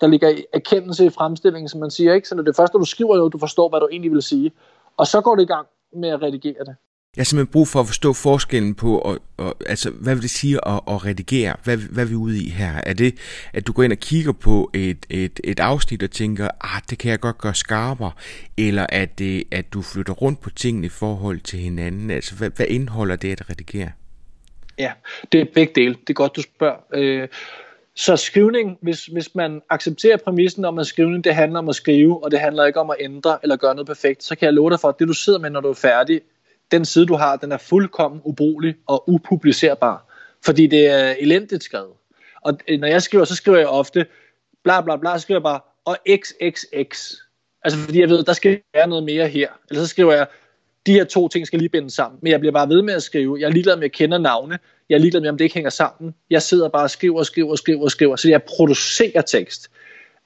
Der ligger erkendelse i fremstillingen, som man siger, ikke? Så når det første, du skriver noget, du forstår, hvad du egentlig vil sige. Og så går det i gang med at redigere det. Jeg har simpelthen brug for at forstå forskellen på, og, og, altså, hvad vil det sige at, at redigere? Hvad, hvad er vi ude i her? Er det, at du går ind og kigger på et, et, et afsnit og tænker, ah, det kan jeg godt gøre skarpere? Eller er det, øh, at du flytter rundt på tingene i forhold til hinanden? Altså, hvad, hvad indeholder det at redigere? Ja, det er begge dele. Det er godt, du spørger. Øh, så skrivning, hvis, hvis man accepterer præmissen om, at skrivning det handler om at skrive, og det handler ikke om at ændre eller gøre noget perfekt, så kan jeg love dig for, at det du sidder med, når du er færdig, den side du har, den er fuldkommen ubrugelig og upublicerbar, fordi det er elendigt skrevet. Og øh, når jeg skriver, så skriver jeg ofte bla bla bla, så skriver jeg bare og xxx. Altså fordi jeg ved, der skal være noget mere her. Eller så skriver jeg, de her to ting skal lige bindes sammen. Men jeg bliver bare ved med at skrive. Jeg er ligeglad med, at jeg kender navne. Jeg er ligeglad med, om det ikke hænger sammen. Jeg sidder bare og skriver og skriver og skriver og skriver. Så jeg producerer tekst.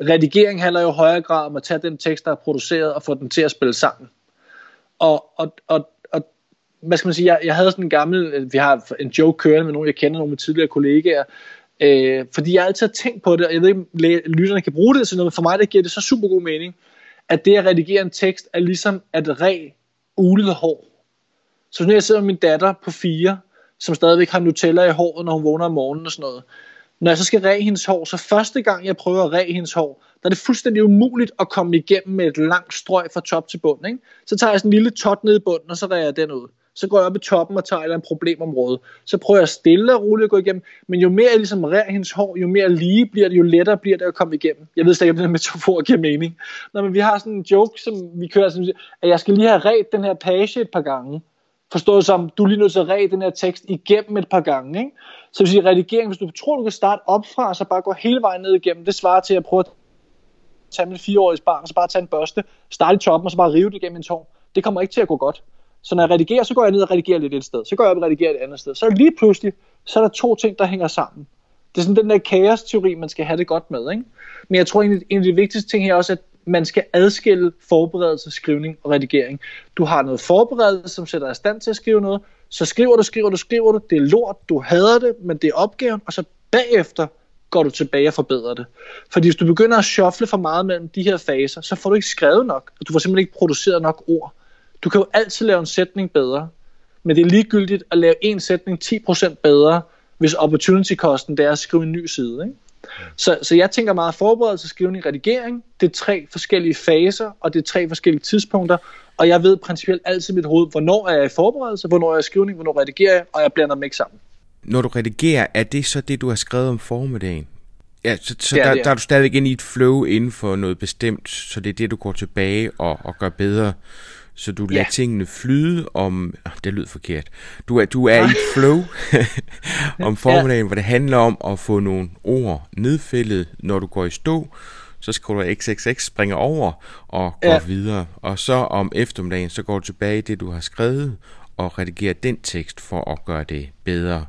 Redigering handler jo i højere grad om at tage den tekst, der er produceret, og få den til at spille sammen. Og, og, og, og hvad skal man sige, jeg, jeg havde sådan en gammel, øh, vi har en joke kørende med nogle, jeg kender, nogle af mine tidligere kollegaer, øh, fordi jeg altid har tænkt på det, og jeg ved ikke, om lytterne kan bruge det til noget, men for mig der giver det så super god mening, at det at redigere en tekst er ligesom at re ulet hår. Så nu jeg sidder med min datter på fire, som stadigvæk har Nutella i håret, når hun vågner om morgenen og sådan noget, Når jeg så skal ræge hendes hår, så første gang jeg prøver at ræge hendes hår, der er det fuldstændig umuligt at komme igennem med et langt strøg fra top til bund. Ikke? Så tager jeg sådan en lille tot ned i bunden, og så ræger jeg den ud. Så går jeg op i toppen og tager et eller andet problemområde. Så prøver jeg stille og roligt at gå igennem. Men jo mere jeg ligesom rærer hendes hår, jo mere lige bliver det, jo lettere bliver det at komme igennem. Jeg ved slet ikke, om den metafor giver mening. Nå, men vi har sådan en joke, som vi kører, som, at jeg skal lige have ret den her page et par gange. Forstået som, du er lige nødt til at ræde den her tekst igennem et par gange. Ikke? Så vil sige, redigering, hvis du tror, du kan starte op fra, så bare gå hele vejen ned igennem, det svarer til at prøve at tage mit fireårige barn, og så bare tage en børste, starte i toppen, og så bare rive det igennem en tår. Det kommer ikke til at gå godt. Så når jeg redigerer, så går jeg ned og redigerer lidt et sted. Så går jeg op og redigerer et andet sted. Så lige pludselig, så er der to ting, der hænger sammen. Det er sådan den der kaos-teori, man skal have det godt med. Ikke? Men jeg tror, en af de vigtigste ting her også, at man skal adskille forberedelse, skrivning og redigering. Du har noget forberedelse, som sætter dig i stand til at skrive noget, så skriver du, skriver du, skriver du, det er lort, du hader det, men det er opgaven, og så bagefter går du tilbage og forbedrer det. Fordi hvis du begynder at shuffle for meget mellem de her faser, så får du ikke skrevet nok, og du får simpelthen ikke produceret nok ord. Du kan jo altid lave en sætning bedre, men det er ligegyldigt at lave en sætning 10% bedre, hvis opportunity-kosten det er at skrive en ny side. Ikke? Så, så jeg tænker meget forberedelse, skrivning, redigering. Det er tre forskellige faser, og det er tre forskellige tidspunkter. Og jeg ved principielt altid i mit hoved, hvornår er jeg i forberedelse, hvornår er jeg i skrivning, hvornår redigerer jeg, og jeg blander dem ikke sammen. Når du redigerer, er det så det, du har skrevet om formiddagen? Ja, så, så der, der er du stadigvæk ind i et flow inden for noget bestemt, så det er det, du går tilbage og, og gør bedre. Så du lader ja. tingene flyde om... Det lyder forkert. Du er, du er i et flow om formiddagen, ja. hvor det handler om at få nogle ord nedfældet, når du går i stå. Så skriver du XXX, springer over og går ja. videre. Og så om eftermiddagen, så går du tilbage i det, du har skrevet, og redigerer den tekst for at gøre det bedre.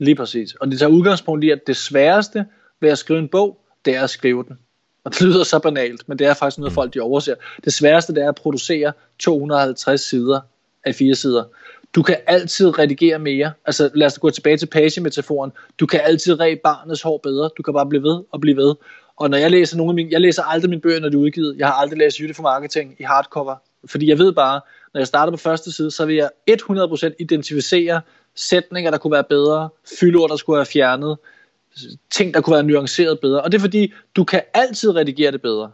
Lige præcis. Og det tager udgangspunkt i, at det sværeste ved at skrive en bog, det er at skrive den. Og det lyder så banalt, men det er faktisk noget, mm. folk de overser. Det sværeste det er at producere 250 sider af fire sider. Du kan altid redigere mere. Altså lad os gå tilbage til page-metaforen. Du kan altid ræbe barnets hår bedre. Du kan bare blive ved og blive ved. Og når jeg læser nogle af mine, jeg læser aldrig mine bøger, når de er udgivet. Jeg har aldrig læst Jytte for Marketing i hardcover. Fordi jeg ved bare, når jeg starter på første side, så vil jeg 100% identificere sætninger, der kunne være bedre, fyldord, der skulle være fjernet, ting, der kunne være nuanceret bedre. Og det er fordi, du kan altid redigere det bedre.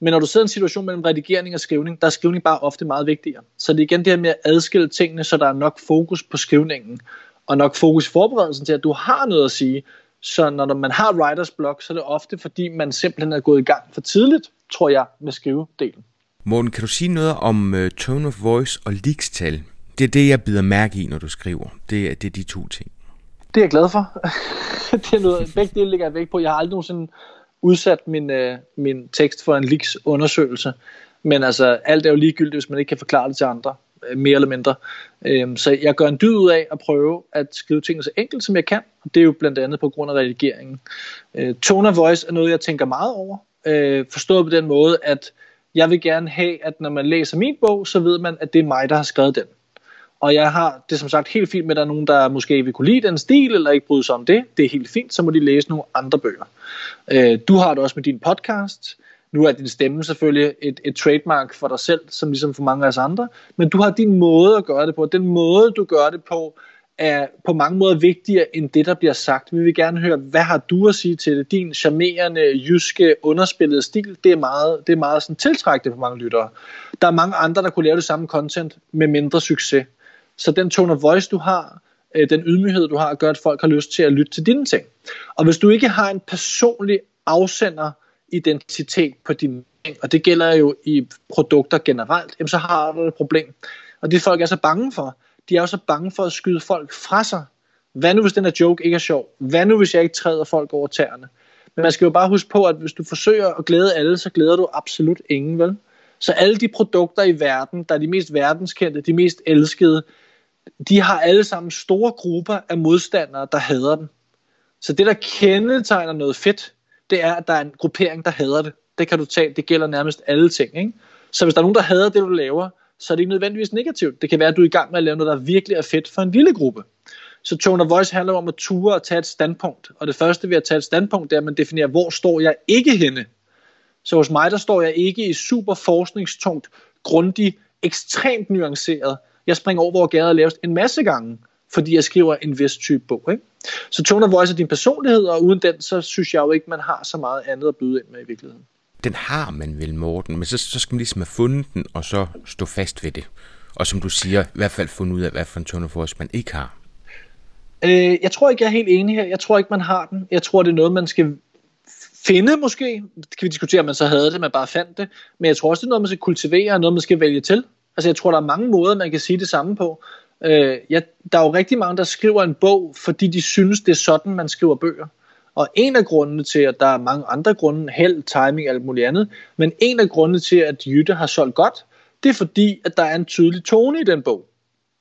Men når du sidder i en situation mellem redigering og skrivning, der er skrivning bare ofte meget vigtigere. Så det er igen det her med at adskille tingene, så der er nok fokus på skrivningen, og nok fokus i forberedelsen til, at du har noget at sige. Så når man har writers block, så er det ofte fordi, man simpelthen er gået i gang for tidligt, tror jeg, med skrivedelen. Morten, kan du sige noget om øh, tone of voice og leaks-tal? Det er det, jeg bider mærke i, når du skriver. Det er, det er de to ting. Det er jeg glad for. det er noget, begge dele ligger jeg væk på. Jeg har aldrig nogensinde udsat min, øh, min tekst for en leaks undersøgelse. Men altså, alt er jo ligegyldigt, hvis man ikke kan forklare det til andre, øh, mere eller mindre. Øh, så jeg gør en dyd ud af at prøve at skrive tingene så enkelt, som jeg kan. Og det er jo blandt andet på grund af redigeringen. Øh, tone of voice er noget, jeg tænker meget over. Øh, forstået på den måde, at jeg vil gerne have, at når man læser min bog, så ved man, at det er mig, der har skrevet den. Og jeg har det som sagt helt fint med, at der er nogen, der måske vil kunne lide den stil, eller ikke bryde sig om det. Det er helt fint, så må de læse nogle andre bøger. Øh, du har det også med din podcast. Nu er din stemme selvfølgelig et, et trademark for dig selv, som ligesom for mange af os andre. Men du har din måde at gøre det på. Den måde, du gør det på, er på mange måder vigtigere end det, der bliver sagt. Vi vil gerne høre, hvad har du at sige til det? Din charmerende, jyske, underspillede stil, det er meget, det er meget sådan tiltrækkende for mange lyttere. Der er mange andre, der kunne lave det samme content med mindre succes. Så den tone of voice, du har, øh, den ydmyghed, du har, gør, at folk har lyst til at lytte til dine ting. Og hvis du ikke har en personlig afsender identitet på dine ting, og det gælder jo i produkter generelt, jamen så har du et problem. Og det folk er så bange for, de er jo så bange for at skyde folk fra sig. Hvad nu hvis den her joke ikke er sjov? Hvad nu hvis jeg ikke træder folk over tæerne? Men man skal jo bare huske på, at hvis du forsøger at glæde alle, så glæder du absolut ingen, vel? Så alle de produkter i verden, der er de mest verdenskendte, de mest elskede, de har alle sammen store grupper af modstandere, der hader den. Så det, der kendetegner noget fedt, det er, at der er en gruppering, der hader det. Det kan du tage, det gælder nærmest alle ting. Ikke? Så hvis der er nogen, der hader det, du laver, så er det ikke nødvendigvis negativt. Det kan være, at du er i gang med at lave noget, der virkelig er fedt for en lille gruppe. Så tone of voice handler om at ture og tage et standpunkt. Og det første ved at tage et standpunkt, det er, at man definerer, hvor står jeg ikke henne. Så hos mig, der står jeg ikke i super forskningstungt, grundig, ekstremt nuanceret, jeg springer over, hvor gader er lavest en masse gange. fordi jeg skriver en vis type bog. Ikke? Så tone of voice er din personlighed, og uden den, så synes jeg jo ikke, man har så meget andet at byde ind med i virkeligheden. Den har man vel, Morten, men så, så skal man ligesom have fundet den, og så stå fast ved det. Og som du siger, i hvert fald fundet ud af, hvad for en tone of voice man ikke har. Øh, jeg tror ikke, jeg er helt enig her. Jeg tror ikke, man har den. Jeg tror, det er noget, man skal finde måske. Det kan vi diskutere, om man så havde det, man bare fandt det. Men jeg tror også, det er noget, man skal kultivere, og noget, man skal vælge til. Altså, jeg tror, der er mange måder, man kan sige det samme på. Øh, ja, der er jo rigtig mange, der skriver en bog, fordi de synes, det er sådan, man skriver bøger. Og en af grundene til, at der er mange andre grunde, held, timing og alt muligt andet, men en af grundene til, at Jytte har solgt godt, det er fordi, at der er en tydelig tone i den bog.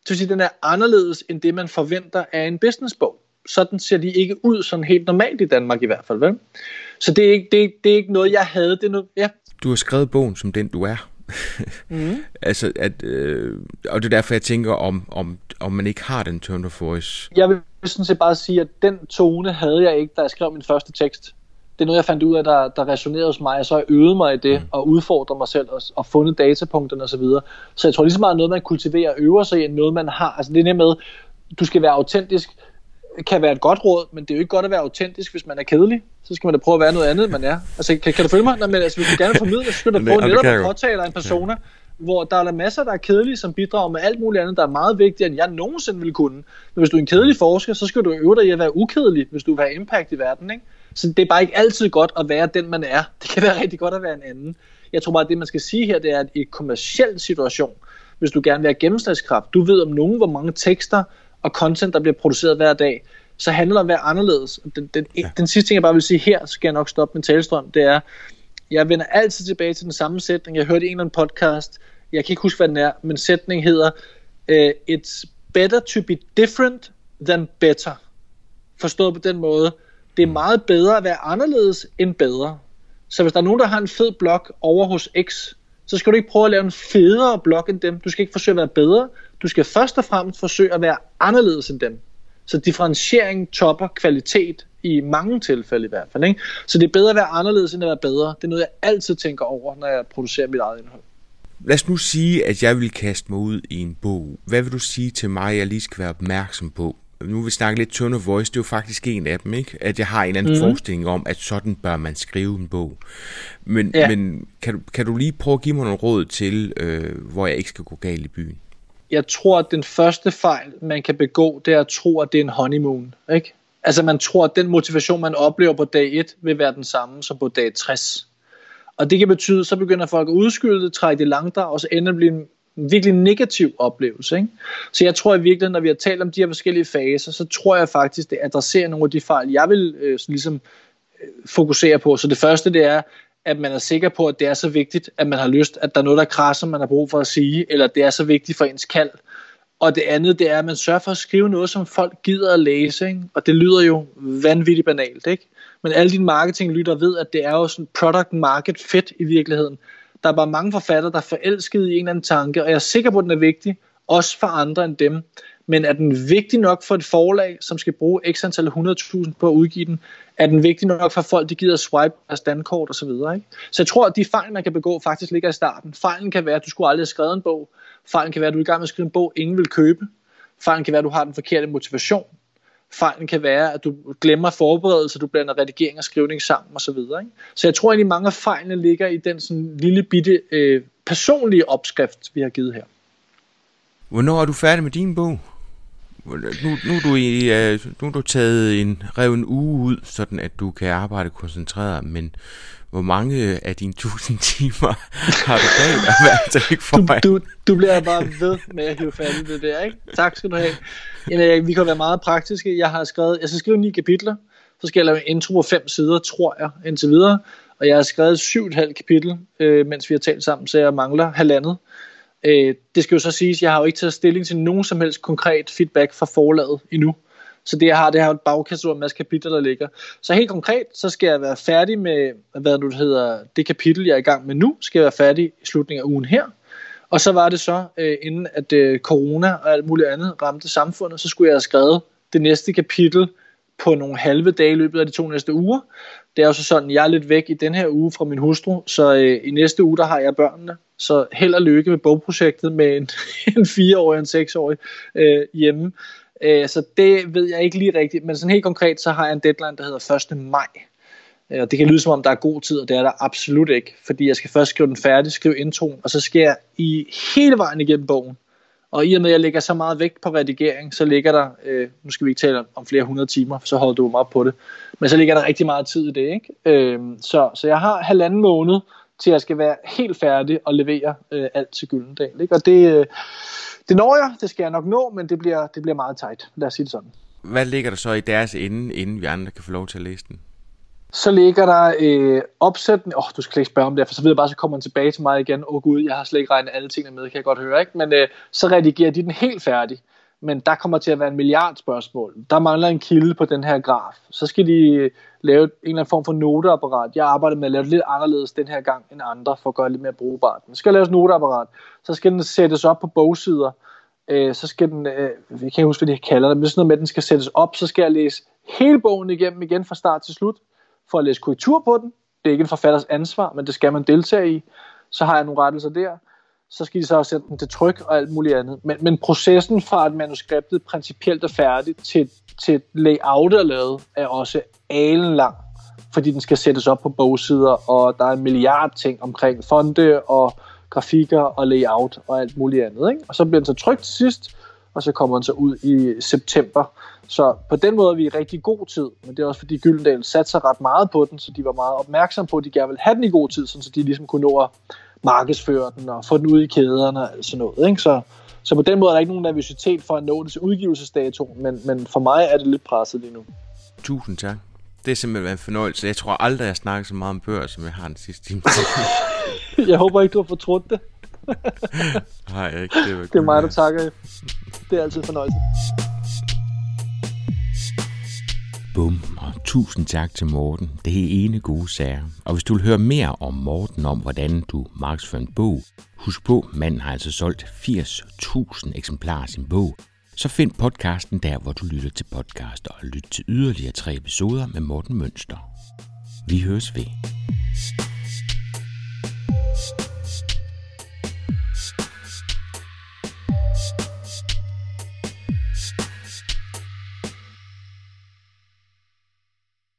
Det vil sige, at den er anderledes end det, man forventer af en businessbog. Sådan ser de ikke ud sådan helt normalt i Danmark i hvert fald. Vel? Så det er, ikke, det, er, det er ikke noget, jeg havde. Det er noget, ja. Du har skrevet bogen som den, du er mm. altså, at, øh, og det er derfor, jeg tænker, om, om, om man ikke har den tone of voice. Jeg vil sådan set bare sige, at den tone havde jeg ikke, da jeg skrev min første tekst. Det er noget, jeg fandt ud af, der, der resonerede hos mig, og så har jeg øvet mig i det, mm. og udfordret mig selv, og, og fundet datapunkterne osv. Så, videre. så jeg tror lige så meget noget, man kultiverer og øver sig i, end noget, man har. Altså det er med, du skal være autentisk, kan være et godt råd, men det er jo ikke godt at være autentisk, hvis man er kedelig. Så skal man da prøve at være noget andet, man er. Altså, kan, kan du følge mig? Nå, men, altså, hvis du gerne formidle, så skal du da prøve netop at påtale dig en persona, ja. hvor der er masser, der er kedelige, som bidrager med alt muligt andet, der er meget vigtigere, end jeg nogensinde ville kunne. Men hvis du er en kedelig forsker, så skal du øve dig i at være ukedelig, hvis du vil have impact i verden. Ikke? Så det er bare ikke altid godt at være den, man er. Det kan være rigtig godt at være en anden. Jeg tror bare, at det, man skal sige her, det er, at i en kommersiel situation, hvis du gerne vil have gennemslagskraft, du ved om nogen, hvor mange tekster og content, der bliver produceret hver dag, så handler det om at være anderledes. Den, den, ja. den sidste ting, jeg bare vil sige her, så skal jeg nok stoppe min talestrøm, det er, jeg vender altid tilbage til den samme sætning. Jeg hørte en eller anden podcast, jeg kan ikke huske, hvad den er, men sætningen hedder, uh, It's better to be different than better. Forstået på den måde, det er meget bedre at være anderledes end bedre. Så hvis der er nogen, der har en fed blog over hos X, så skal du ikke prøve at lave en federe blog end dem. Du skal ikke forsøge at være bedre. Du skal først og fremmest forsøge at være anderledes end dem. Så differentiering topper kvalitet i mange tilfælde i hvert fald. Ikke? Så det er bedre at være anderledes end at være bedre. Det er noget, jeg altid tænker over, når jeg producerer mit eget indhold. Lad os nu sige, at jeg vil kaste mig ud i en bog. Hvad vil du sige til mig, jeg lige skal være opmærksom på? Nu vil vi snakke lidt tone of voice, det er jo faktisk en af dem, ikke? At jeg har en eller anden mm-hmm. forestilling om, at sådan bør man skrive en bog. Men, ja. men kan, du, kan du lige prøve at give mig nogle råd til, øh, hvor jeg ikke skal gå galt i byen? jeg tror, at den første fejl, man kan begå, det er at tro, at det er en honeymoon. Ikke? Altså man tror, at den motivation, man oplever på dag 1, vil være den samme som på dag 60. Og det kan betyde, så begynder folk at udskylde det, trække det langt og så ender det blive en virkelig negativ oplevelse. Ikke? Så jeg tror i virkeligheden, når vi har talt om de her forskellige faser, så tror jeg faktisk, det adresserer nogle af de fejl, jeg vil øh, ligesom øh, fokusere på. Så det første, det er, at man er sikker på, at det er så vigtigt, at man har lyst, at der er noget, der krasser, man har brug for at sige, eller det er så vigtigt for ens kald. Og det andet, det er, at man sørger for at skrive noget, som folk gider at læse. Ikke? Og det lyder jo vanvittigt banalt. Ikke? Men alle dine marketinglytter ved, at det er jo sådan product market fit i virkeligheden. Der er bare mange forfattere, der er forelskede i en eller anden tanke, og jeg er sikker på, at den er vigtig, også for andre end dem. Men er den vigtig nok for et forlag, som skal bruge x antal 100.000 på at udgive den? Er den vigtig nok for folk, der gider at swipe deres standkort osv.? Så, ikke? så jeg tror, at de fejl, man kan begå, faktisk ligger i starten. Fejlen kan være, at du skulle aldrig have skrevet en bog. Fejlen kan være, at du er i gang med at skrive en bog, ingen vil købe. Fejlen kan være, at du har den forkerte motivation. Fejlen kan være, at du glemmer forberedelse, du blander redigering og skrivning sammen osv. Så, ikke? så jeg tror egentlig, mange af fejlene ligger i den sådan lille bitte øh, personlige opskrift, vi har givet her. Hvornår er du færdig med din bog? Nu, nu, er du i, uh, nu er du taget en rev en uge ud, sådan at du kan arbejde koncentreret, men hvor mange af dine tusind timer har du bag dig hver ikke for mig? Du, du, du bliver bare ved med at hive fat i det der, ikke? Tak skal du have. Jamen, vi kan være meget praktiske. Jeg har skrevet, jeg skal skrive ni kapitler, så skal jeg lave en intro på fem sider, tror jeg, indtil videre. Og jeg har skrevet syv et halvt kapitel, øh, mens vi har talt sammen, så jeg mangler halvandet. Øh, det skal jo så siges, jeg har jo ikke taget stilling til nogen som helst konkret feedback fra forlaget endnu. Så det jeg har, det har et bagkasse en masse kapitler, der ligger. Så helt konkret, så skal jeg være færdig med, hvad nu hedder, det kapitel, jeg er i gang med nu, skal jeg være færdig i slutningen af ugen her. Og så var det så, øh, inden at øh, corona og alt muligt andet ramte samfundet, så skulle jeg have skrevet det næste kapitel på nogle halve dage i løbet af de to næste uger. Det er jo så sådan, jeg er lidt væk i den her uge fra min hustru, så øh, i næste uge, der har jeg børnene. Så held og lykke med bogprojektet med en, en fireårig og en seksårig øh, hjemme. Øh, så det ved jeg ikke lige rigtigt, men sådan helt konkret, så har jeg en deadline, der hedder 1. maj. Øh, og det kan lyde som om, der er god tid, og det er der absolut ikke, fordi jeg skal først skrive den færdig, skrive introen, og så skal jeg i hele vejen igennem bogen. Og i og med, at jeg lægger så meget vægt på redigering, så ligger der, øh, nu skal vi ikke tale om flere hundrede timer, for så holder du mig op på det, men så ligger der rigtig meget tid i det. Ikke? Øh, så, så jeg har halvanden måned, til jeg skal være helt færdig og levere øh, alt til Gyldendal. Ikke? Og det, øh, det når jeg, det skal jeg nok nå, men det bliver, det bliver meget tight. Lad os sige det sådan. Hvad ligger der så i deres ende, inden vi andre kan få lov til at læse den? Så ligger der øh, opsætning. Åh, oh, du skal ikke spørge om det, for så ved jeg bare, så kommer han tilbage til mig igen. Åh oh, gud, jeg har slet ikke regnet alle tingene med, kan jeg godt høre. ikke. Men øh, så redigerer de den helt færdig. Men der kommer til at være en milliard spørgsmål. Der mangler en kilde på den her graf. Så skal de lave en eller anden form for noteapparat. Jeg arbejder med at lave det lidt anderledes den her gang end andre, for at gøre det lidt mere brugbart. Men skal laves noteapparat, så skal den sættes op på bogsider. Øh, så skal den, øh, jeg kan ikke huske, hvad de kalder det, men sådan noget med, at den skal sættes op, så skal jeg læse hele bogen igennem igen fra start til slut for at læse korrektur på den. Det er ikke en forfatters ansvar, men det skal man deltage i. Så har jeg nogle rettelser der. Så skal de så også sende den til tryk og alt muligt andet. Men, men processen fra, at manuskriptet principielt er færdigt, til, til layoutet er lavet, er også alen lang. Fordi den skal sættes op på bogsider, og der er en milliard ting omkring fonde og grafikker og layout og alt muligt andet. Ikke? Og så bliver den så trykt til sidst, og så kommer den så ud i september så på den måde er vi i rigtig god tid, men det er også fordi Gyldendal satte sig ret meget på den, så de var meget opmærksomme på, at de gerne ville have den i god tid, så de ligesom kunne nå at markedsføre den og få den ud i kæderne og sådan noget. Ikke? Så, så på den måde er der ikke nogen nervøsitet for at nå det til udgivelsesdatoen, men, men for mig er det lidt presset lige nu. Tusind tak. Det er simpelthen en fornøjelse. Jeg tror aldrig, jeg har snakket så meget om bøger, som jeg har den sidste time. jeg håber ikke, du har fortrudt det. Nej, ikke. Det, det er mig, der takker. Det er altid fornøjelse. Bum, og tusind tak til Morten. Det er ene gode sager. Og hvis du vil høre mere om Morten, om hvordan du markedsfører en bog, husk på, manden har altså solgt 80.000 eksemplarer af sin bog, så find podcasten der, hvor du lytter til podcast, og lyt til yderligere tre episoder med Morten Mønster. Vi høres ved.